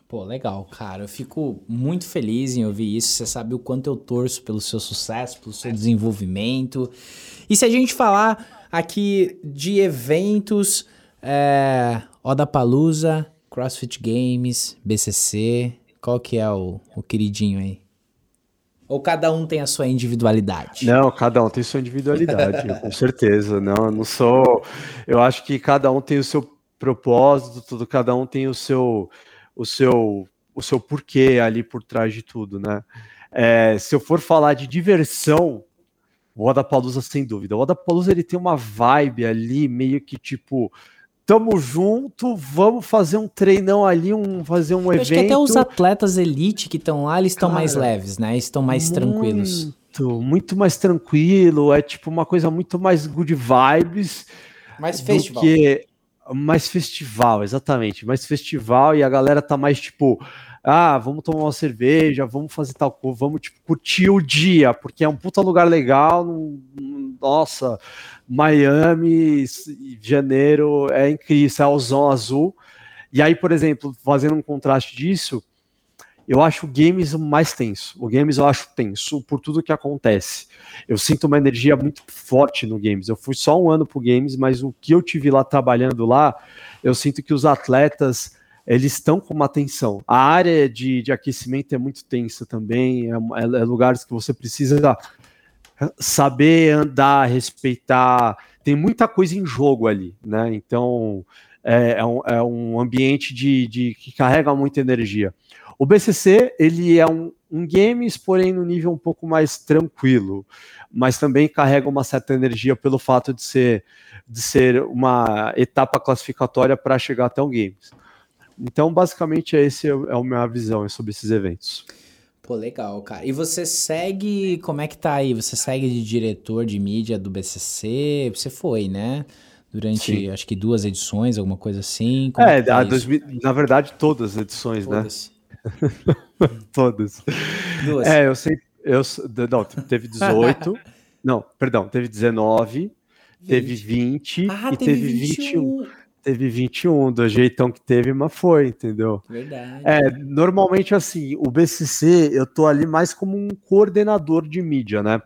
Pô, legal, cara. Eu fico muito feliz em ouvir isso. Você sabe o quanto eu torço pelo seu sucesso, pelo seu desenvolvimento. E se a gente falar aqui de eventos, é, Palusa, CrossFit Games, BCC, qual que é o, o queridinho aí? Ou cada um tem a sua individualidade? Não, cada um tem sua individualidade, com certeza. Não, não sou. Eu acho que cada um tem o seu propósito, tudo, cada um tem o seu o seu, o seu porquê ali por trás de tudo, né? É, se eu for falar de diversão, o Odapalooza sem dúvida. O Odapalooza ele tem uma vibe ali meio que tipo tamo junto, vamos fazer um treinão ali, um fazer um eu evento. Acho que até os atletas elite que estão lá, eles estão mais leves, né? Estão mais muito, tranquilos. Muito mais tranquilo, é tipo uma coisa muito mais good vibes. Mais festival. Que mais festival, exatamente, mais festival e a galera tá mais tipo, ah, vamos tomar uma cerveja, vamos fazer tal coisa, vamos tipo curtir o dia, porque é um puta lugar legal, nossa, Miami, janeiro é incrível, é o Azul. E aí, por exemplo, fazendo um contraste disso, eu acho o games mais tenso. O games eu acho tenso por tudo que acontece. Eu sinto uma energia muito forte no games. Eu fui só um ano pro games, mas o que eu tive lá trabalhando lá, eu sinto que os atletas eles estão com uma tensão. A área de, de aquecimento é muito tensa também. É, é, é lugares que você precisa saber andar, respeitar, tem muita coisa em jogo ali, né? Então é, é, um, é um, ambiente de, de, que carrega muita energia. O BCC ele é um, um games, porém no nível um pouco mais tranquilo, mas também carrega uma certa energia pelo fato de ser de ser uma etapa classificatória para chegar até o games. Então, basicamente, esse é, é a minha visão sobre esses eventos. Pô, legal, cara. E você segue, como é que tá aí? Você segue de diretor de mídia do BCC? Você foi, né? Durante, Sim. acho que duas edições, alguma coisa assim. Como é, é tá 2000, na verdade, todas as edições, né? todas. Duas. É, eu sei, eu, não, teve 18, não, perdão, teve 19, 20. teve 20 ah, e teve 21. 21 teve 21, do jeitão que teve, mas foi, entendeu? Verdade. É, normalmente assim, o BCC, eu tô ali mais como um coordenador de mídia, né?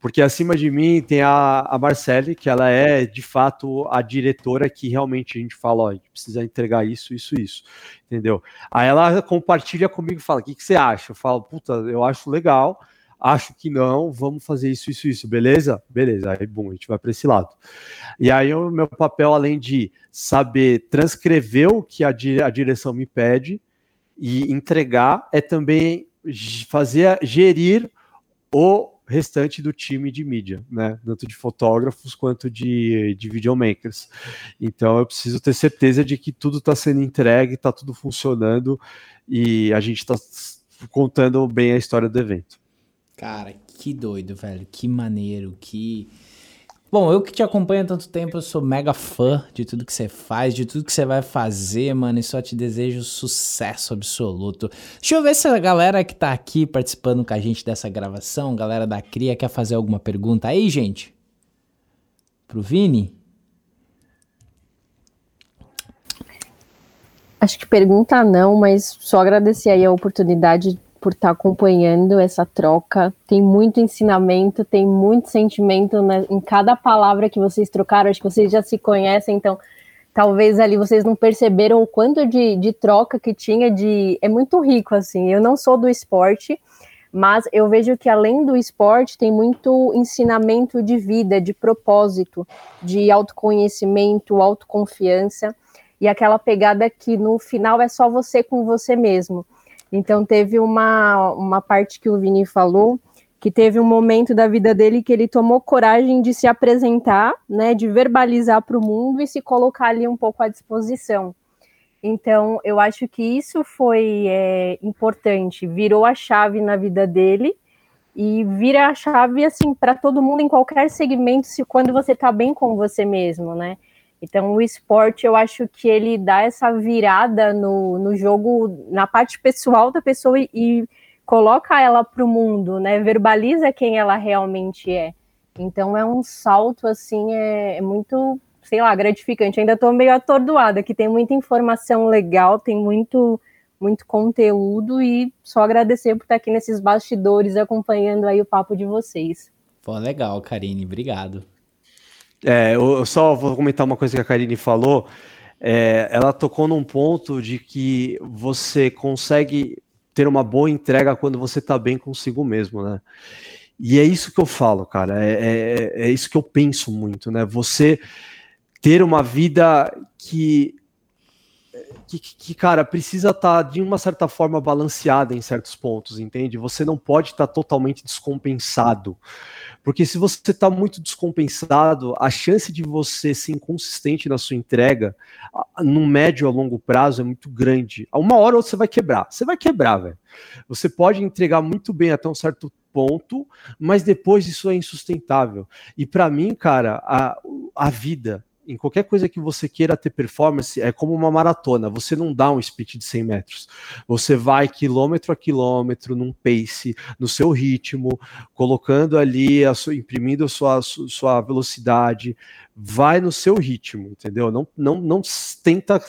Porque acima de mim tem a, a Marcele, que ela é, de fato, a diretora que realmente a gente fala, ó, a gente precisa entregar isso, isso, isso, entendeu? Aí ela compartilha comigo e fala, o que, que você acha? Eu falo, puta, eu acho legal, acho que não, vamos fazer isso, isso, isso, beleza? Beleza, aí, bom, a gente vai para esse lado. E aí, o meu papel, além de saber transcrever o que a, a direção me pede e entregar, é também fazer, gerir o restante do time de mídia, né? Tanto de fotógrafos quanto de, de videomakers. Então eu preciso ter certeza de que tudo está sendo entregue, está tudo funcionando e a gente está contando bem a história do evento. Cara, que doido, velho. Que maneiro, que. Bom, eu que te acompanho há tanto tempo, eu sou mega fã de tudo que você faz, de tudo que você vai fazer, mano, e só te desejo sucesso absoluto. Deixa eu ver se a galera que tá aqui participando com a gente dessa gravação, galera da Cria, quer fazer alguma pergunta aí, gente? Pro Vini? Acho que pergunta não, mas só agradecer aí a oportunidade por estar tá acompanhando essa troca. Tem muito ensinamento, tem muito sentimento né, em cada palavra que vocês trocaram. Acho que vocês já se conhecem, então talvez ali vocês não perceberam o quanto de, de troca que tinha. De é muito rico assim. Eu não sou do esporte, mas eu vejo que além do esporte tem muito ensinamento de vida, de propósito, de autoconhecimento, autoconfiança e aquela pegada que no final é só você com você mesmo. Então teve uma, uma parte que o Vini falou que teve um momento da vida dele que ele tomou coragem de se apresentar, né, de verbalizar para o mundo e se colocar ali um pouco à disposição. Então, eu acho que isso foi é, importante, virou a chave na vida dele e vira a chave assim para todo mundo em qualquer segmento, se quando você está bem com você mesmo, né? Então, o esporte, eu acho que ele dá essa virada no, no jogo, na parte pessoal da pessoa e, e coloca ela para o mundo, né? Verbaliza quem ela realmente é. Então, é um salto, assim, é, é muito, sei lá, gratificante. Ainda estou meio atordoada, que tem muita informação legal, tem muito muito conteúdo e só agradecer por estar aqui nesses bastidores acompanhando aí o papo de vocês. Pô, legal, Karine, obrigado. É, eu só vou comentar uma coisa que a Karine falou. É, ela tocou num ponto de que você consegue ter uma boa entrega quando você está bem consigo mesmo, né? E é isso que eu falo, cara. É, é, é, isso que eu penso muito, né? Você ter uma vida que, que, que cara, precisa estar tá, de uma certa forma balanceada em certos pontos, entende? Você não pode estar tá totalmente descompensado. Porque se você está muito descompensado, a chance de você ser inconsistente na sua entrega, no médio a longo prazo, é muito grande. A uma hora você vai quebrar. Você vai quebrar, velho. Você pode entregar muito bem até um certo ponto, mas depois isso é insustentável. E para mim, cara, a, a vida, em qualquer coisa que você queira ter performance, é como uma maratona. Você não dá um speed de 100 metros. Você vai quilômetro a quilômetro, num pace, no seu ritmo, colocando ali, a sua, imprimindo a sua, sua velocidade. Vai no seu ritmo, entendeu? Não, não, não tenta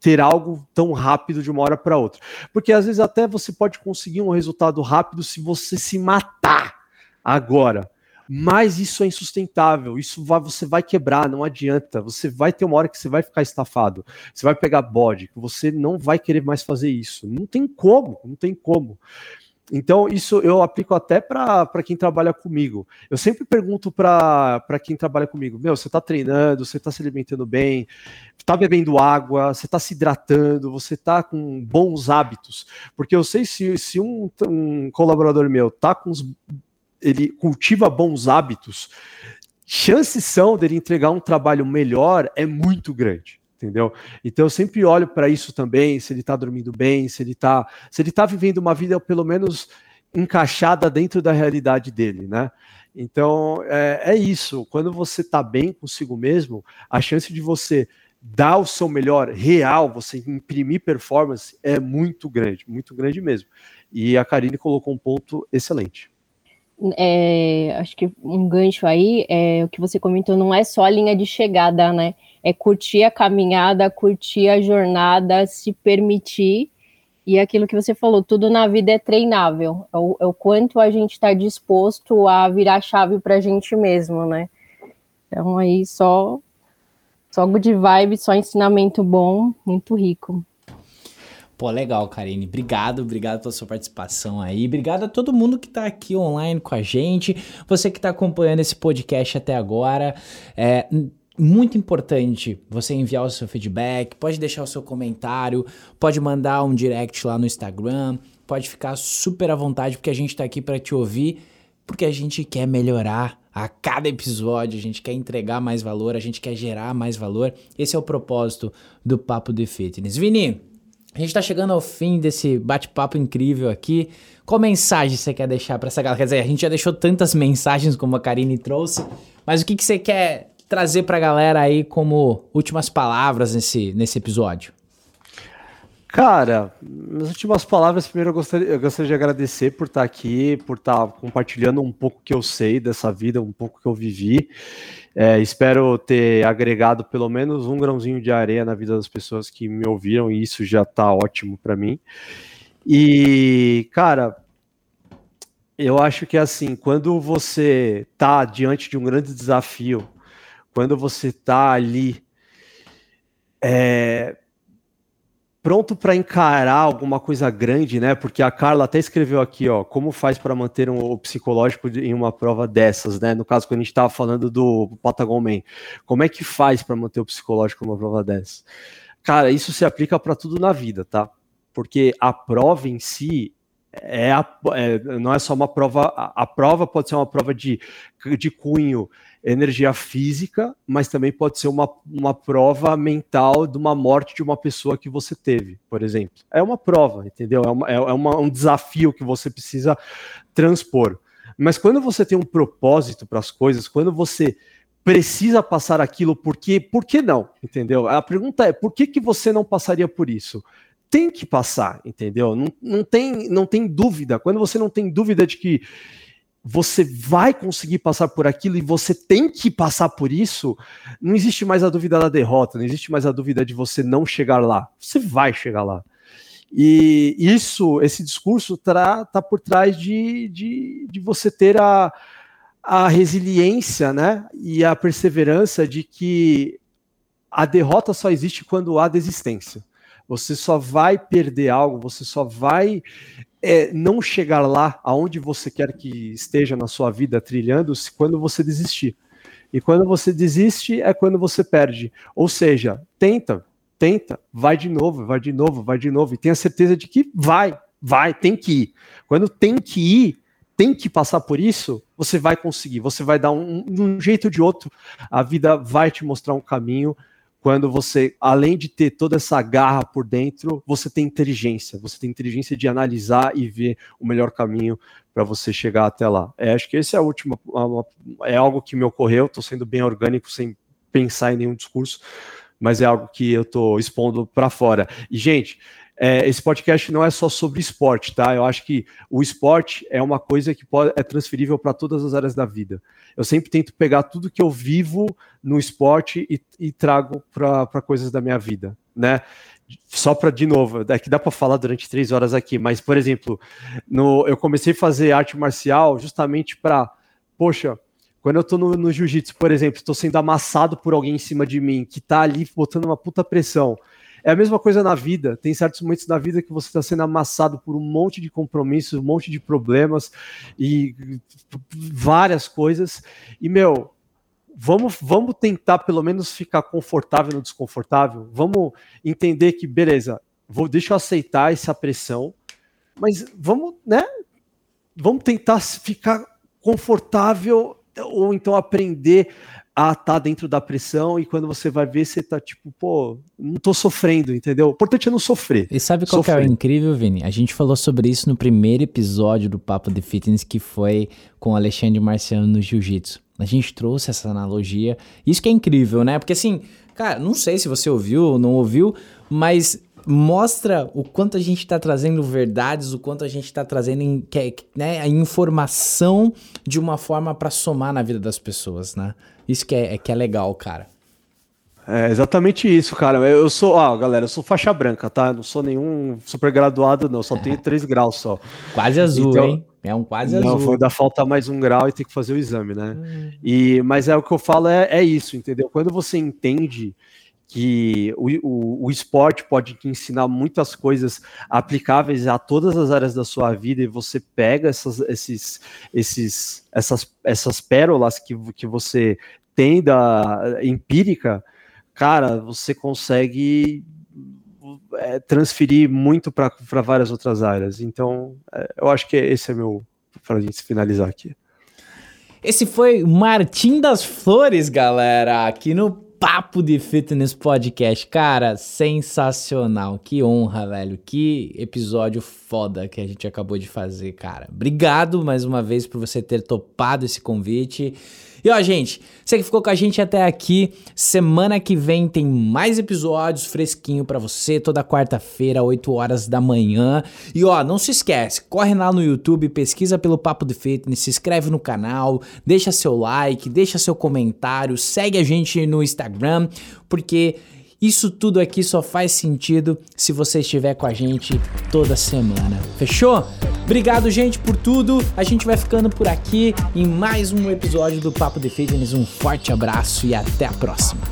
ter algo tão rápido de uma hora para outra. Porque às vezes até você pode conseguir um resultado rápido se você se matar agora mas isso é insustentável, isso vai, você vai quebrar, não adianta, você vai ter uma hora que você vai ficar estafado, você vai pegar bode, você não vai querer mais fazer isso, não tem como, não tem como. Então, isso eu aplico até para quem trabalha comigo. Eu sempre pergunto para quem trabalha comigo: Meu, você está treinando, você está se alimentando bem, está bebendo água, você está se hidratando, você está com bons hábitos. Porque eu sei se, se um, um colaborador meu tá com os, ele cultiva bons hábitos, chances são dele entregar um trabalho melhor é muito grande entendeu? Então eu sempre olho para isso também, se ele está dormindo bem, se ele está, se ele tá vivendo uma vida pelo menos encaixada dentro da realidade dele, né? Então é, é isso. Quando você está bem consigo mesmo, a chance de você dar o seu melhor real, você imprimir performance é muito grande, muito grande mesmo. E a Karine colocou um ponto excelente. É, acho que um gancho aí é o que você comentou, não é só a linha de chegada, né? é curtir a caminhada, curtir a jornada, se permitir. E aquilo que você falou, tudo na vida é treinável. É o, é o quanto a gente está disposto a virar chave para a gente mesmo, né? Então aí só, só good vibe, só ensinamento bom, muito rico. Pô, legal, Karine. Obrigado, obrigado pela sua participação aí. Obrigado a todo mundo que está aqui online com a gente. Você que está acompanhando esse podcast até agora. É, muito importante você enviar o seu feedback, pode deixar o seu comentário, pode mandar um direct lá no Instagram, pode ficar super à vontade porque a gente está aqui para te ouvir, porque a gente quer melhorar a cada episódio, a gente quer entregar mais valor, a gente quer gerar mais valor. Esse é o propósito do Papo de Fitness. Vini, a gente está chegando ao fim desse bate-papo incrível aqui. Qual mensagem você quer deixar para essa galera? Quer dizer, a gente já deixou tantas mensagens como a Karine trouxe, mas o que, que você quer trazer para a galera aí como últimas palavras nesse, nesse episódio? Cara, minhas últimas palavras, primeiro eu gostaria, eu gostaria de agradecer por estar aqui, por estar compartilhando um pouco que eu sei dessa vida, um pouco que eu vivi. É, espero ter agregado pelo menos um grãozinho de areia na vida das pessoas que me ouviram, e isso já está ótimo para mim. E, cara, eu acho que assim, quando você está diante de um grande desafio, quando você está ali é, pronto para encarar alguma coisa grande, né? Porque a Carla até escreveu aqui, ó, como faz para manter um, o psicológico em uma prova dessas, né? No caso, quando a gente estava falando do Patagon Man, como é que faz para manter o psicológico em uma prova dessas? Cara, isso se aplica para tudo na vida, tá? Porque a prova em si é, a, é, não é só uma prova, a, a, prova pode ser uma prova de, de cunho energia física, mas também pode ser uma, uma prova mental de uma morte de uma pessoa que você teve, por exemplo. É uma prova, entendeu? É, uma, é, é uma, um desafio que você precisa transpor. Mas quando você tem um propósito para as coisas, quando você precisa passar aquilo, por quê? Por que não? Entendeu? A pergunta é: por que, que você não passaria por isso? Tem que passar, entendeu? Não, não, tem, não tem dúvida. Quando você não tem dúvida de que você vai conseguir passar por aquilo e você tem que passar por isso, não existe mais a dúvida da derrota, não existe mais a dúvida de você não chegar lá. Você vai chegar lá. E isso, esse discurso tá, tá por trás de, de, de você ter a, a resiliência né, e a perseverança de que a derrota só existe quando há desistência. Você só vai perder algo, você só vai é, não chegar lá aonde você quer que esteja na sua vida trilhando-se quando você desistir. E quando você desiste é quando você perde. Ou seja, tenta, tenta, vai de novo, vai de novo, vai de novo e tenha certeza de que vai, vai, tem que ir. Quando tem que ir, tem que passar por isso, você vai conseguir, você vai dar um, um jeito ou de outro, a vida vai te mostrar um caminho quando você, além de ter toda essa garra por dentro, você tem inteligência, você tem inteligência de analisar e ver o melhor caminho para você chegar até lá. É, acho que esse é a última, é algo que me ocorreu, estou sendo bem orgânico, sem pensar em nenhum discurso, mas é algo que eu estou expondo para fora. E, gente, é, esse podcast não é só sobre esporte, tá? Eu acho que o esporte é uma coisa que pode, é transferível para todas as áreas da vida. Eu sempre tento pegar tudo que eu vivo no esporte e, e trago para coisas da minha vida, né? Só para, de novo, é que dá para falar durante três horas aqui, mas, por exemplo, no, eu comecei a fazer arte marcial justamente para, poxa, quando eu tô no, no jiu-jitsu, por exemplo, estou sendo amassado por alguém em cima de mim, que tá ali botando uma puta pressão É a mesma coisa na vida. Tem certos momentos na vida que você está sendo amassado por um monte de compromissos, um monte de problemas e várias coisas. E, meu, vamos, vamos tentar pelo menos ficar confortável no desconfortável. Vamos entender que, beleza, vou, deixa eu aceitar essa pressão, mas vamos, né? Vamos tentar ficar confortável ou então aprender a estar tá dentro da pressão e quando você vai ver, você tá tipo, pô, não tô sofrendo, entendeu? O importante é não sofrer. E sabe qual que é o incrível, Vini? A gente falou sobre isso no primeiro episódio do Papo de Fitness, que foi com o Alexandre Marciano no Jiu-Jitsu. A gente trouxe essa analogia. Isso que é incrível, né? Porque assim, cara, não sei se você ouviu ou não ouviu, mas mostra o quanto a gente está trazendo verdades, o quanto a gente está trazendo né, a informação de uma forma para somar na vida das pessoas, né? Isso que é, é, que é legal, cara. É exatamente isso, cara. Eu sou, ó, galera, eu sou faixa branca, tá? não sou nenhum super graduado, não. Só tenho três graus só. Quase azul, então, hein? É um quase não, azul. Não, foi dar falta mais um grau e tem que fazer o exame, né? Hum. E, mas é o que eu falo, é, é isso, entendeu? Quando você entende que o, o, o, esporte pode te ensinar muitas coisas aplicáveis a todas as áreas da sua vida e você pega essas, esses, esses, essas, essas pérolas que, que você tem da empírica, cara, você consegue é, transferir muito para várias outras áreas. Então, é, eu acho que esse é meu para a gente finalizar aqui. Esse foi Martim das Flores, galera, aqui no Papo de Fitness Podcast. Cara, sensacional. Que honra, velho. Que episódio foda que a gente acabou de fazer, cara. Obrigado mais uma vez por você ter topado esse convite. E ó, gente, você que ficou com a gente até aqui, semana que vem tem mais episódios fresquinho para você, toda quarta-feira, 8 horas da manhã. E ó, não se esquece, corre lá no YouTube, pesquisa pelo Papo de Fitness, se inscreve no canal, deixa seu like, deixa seu comentário, segue a gente no Instagram, porque isso tudo aqui só faz sentido se você estiver com a gente toda semana. Fechou? Obrigado, gente, por tudo. A gente vai ficando por aqui em mais um episódio do Papo de Fitness. Um forte abraço e até a próxima.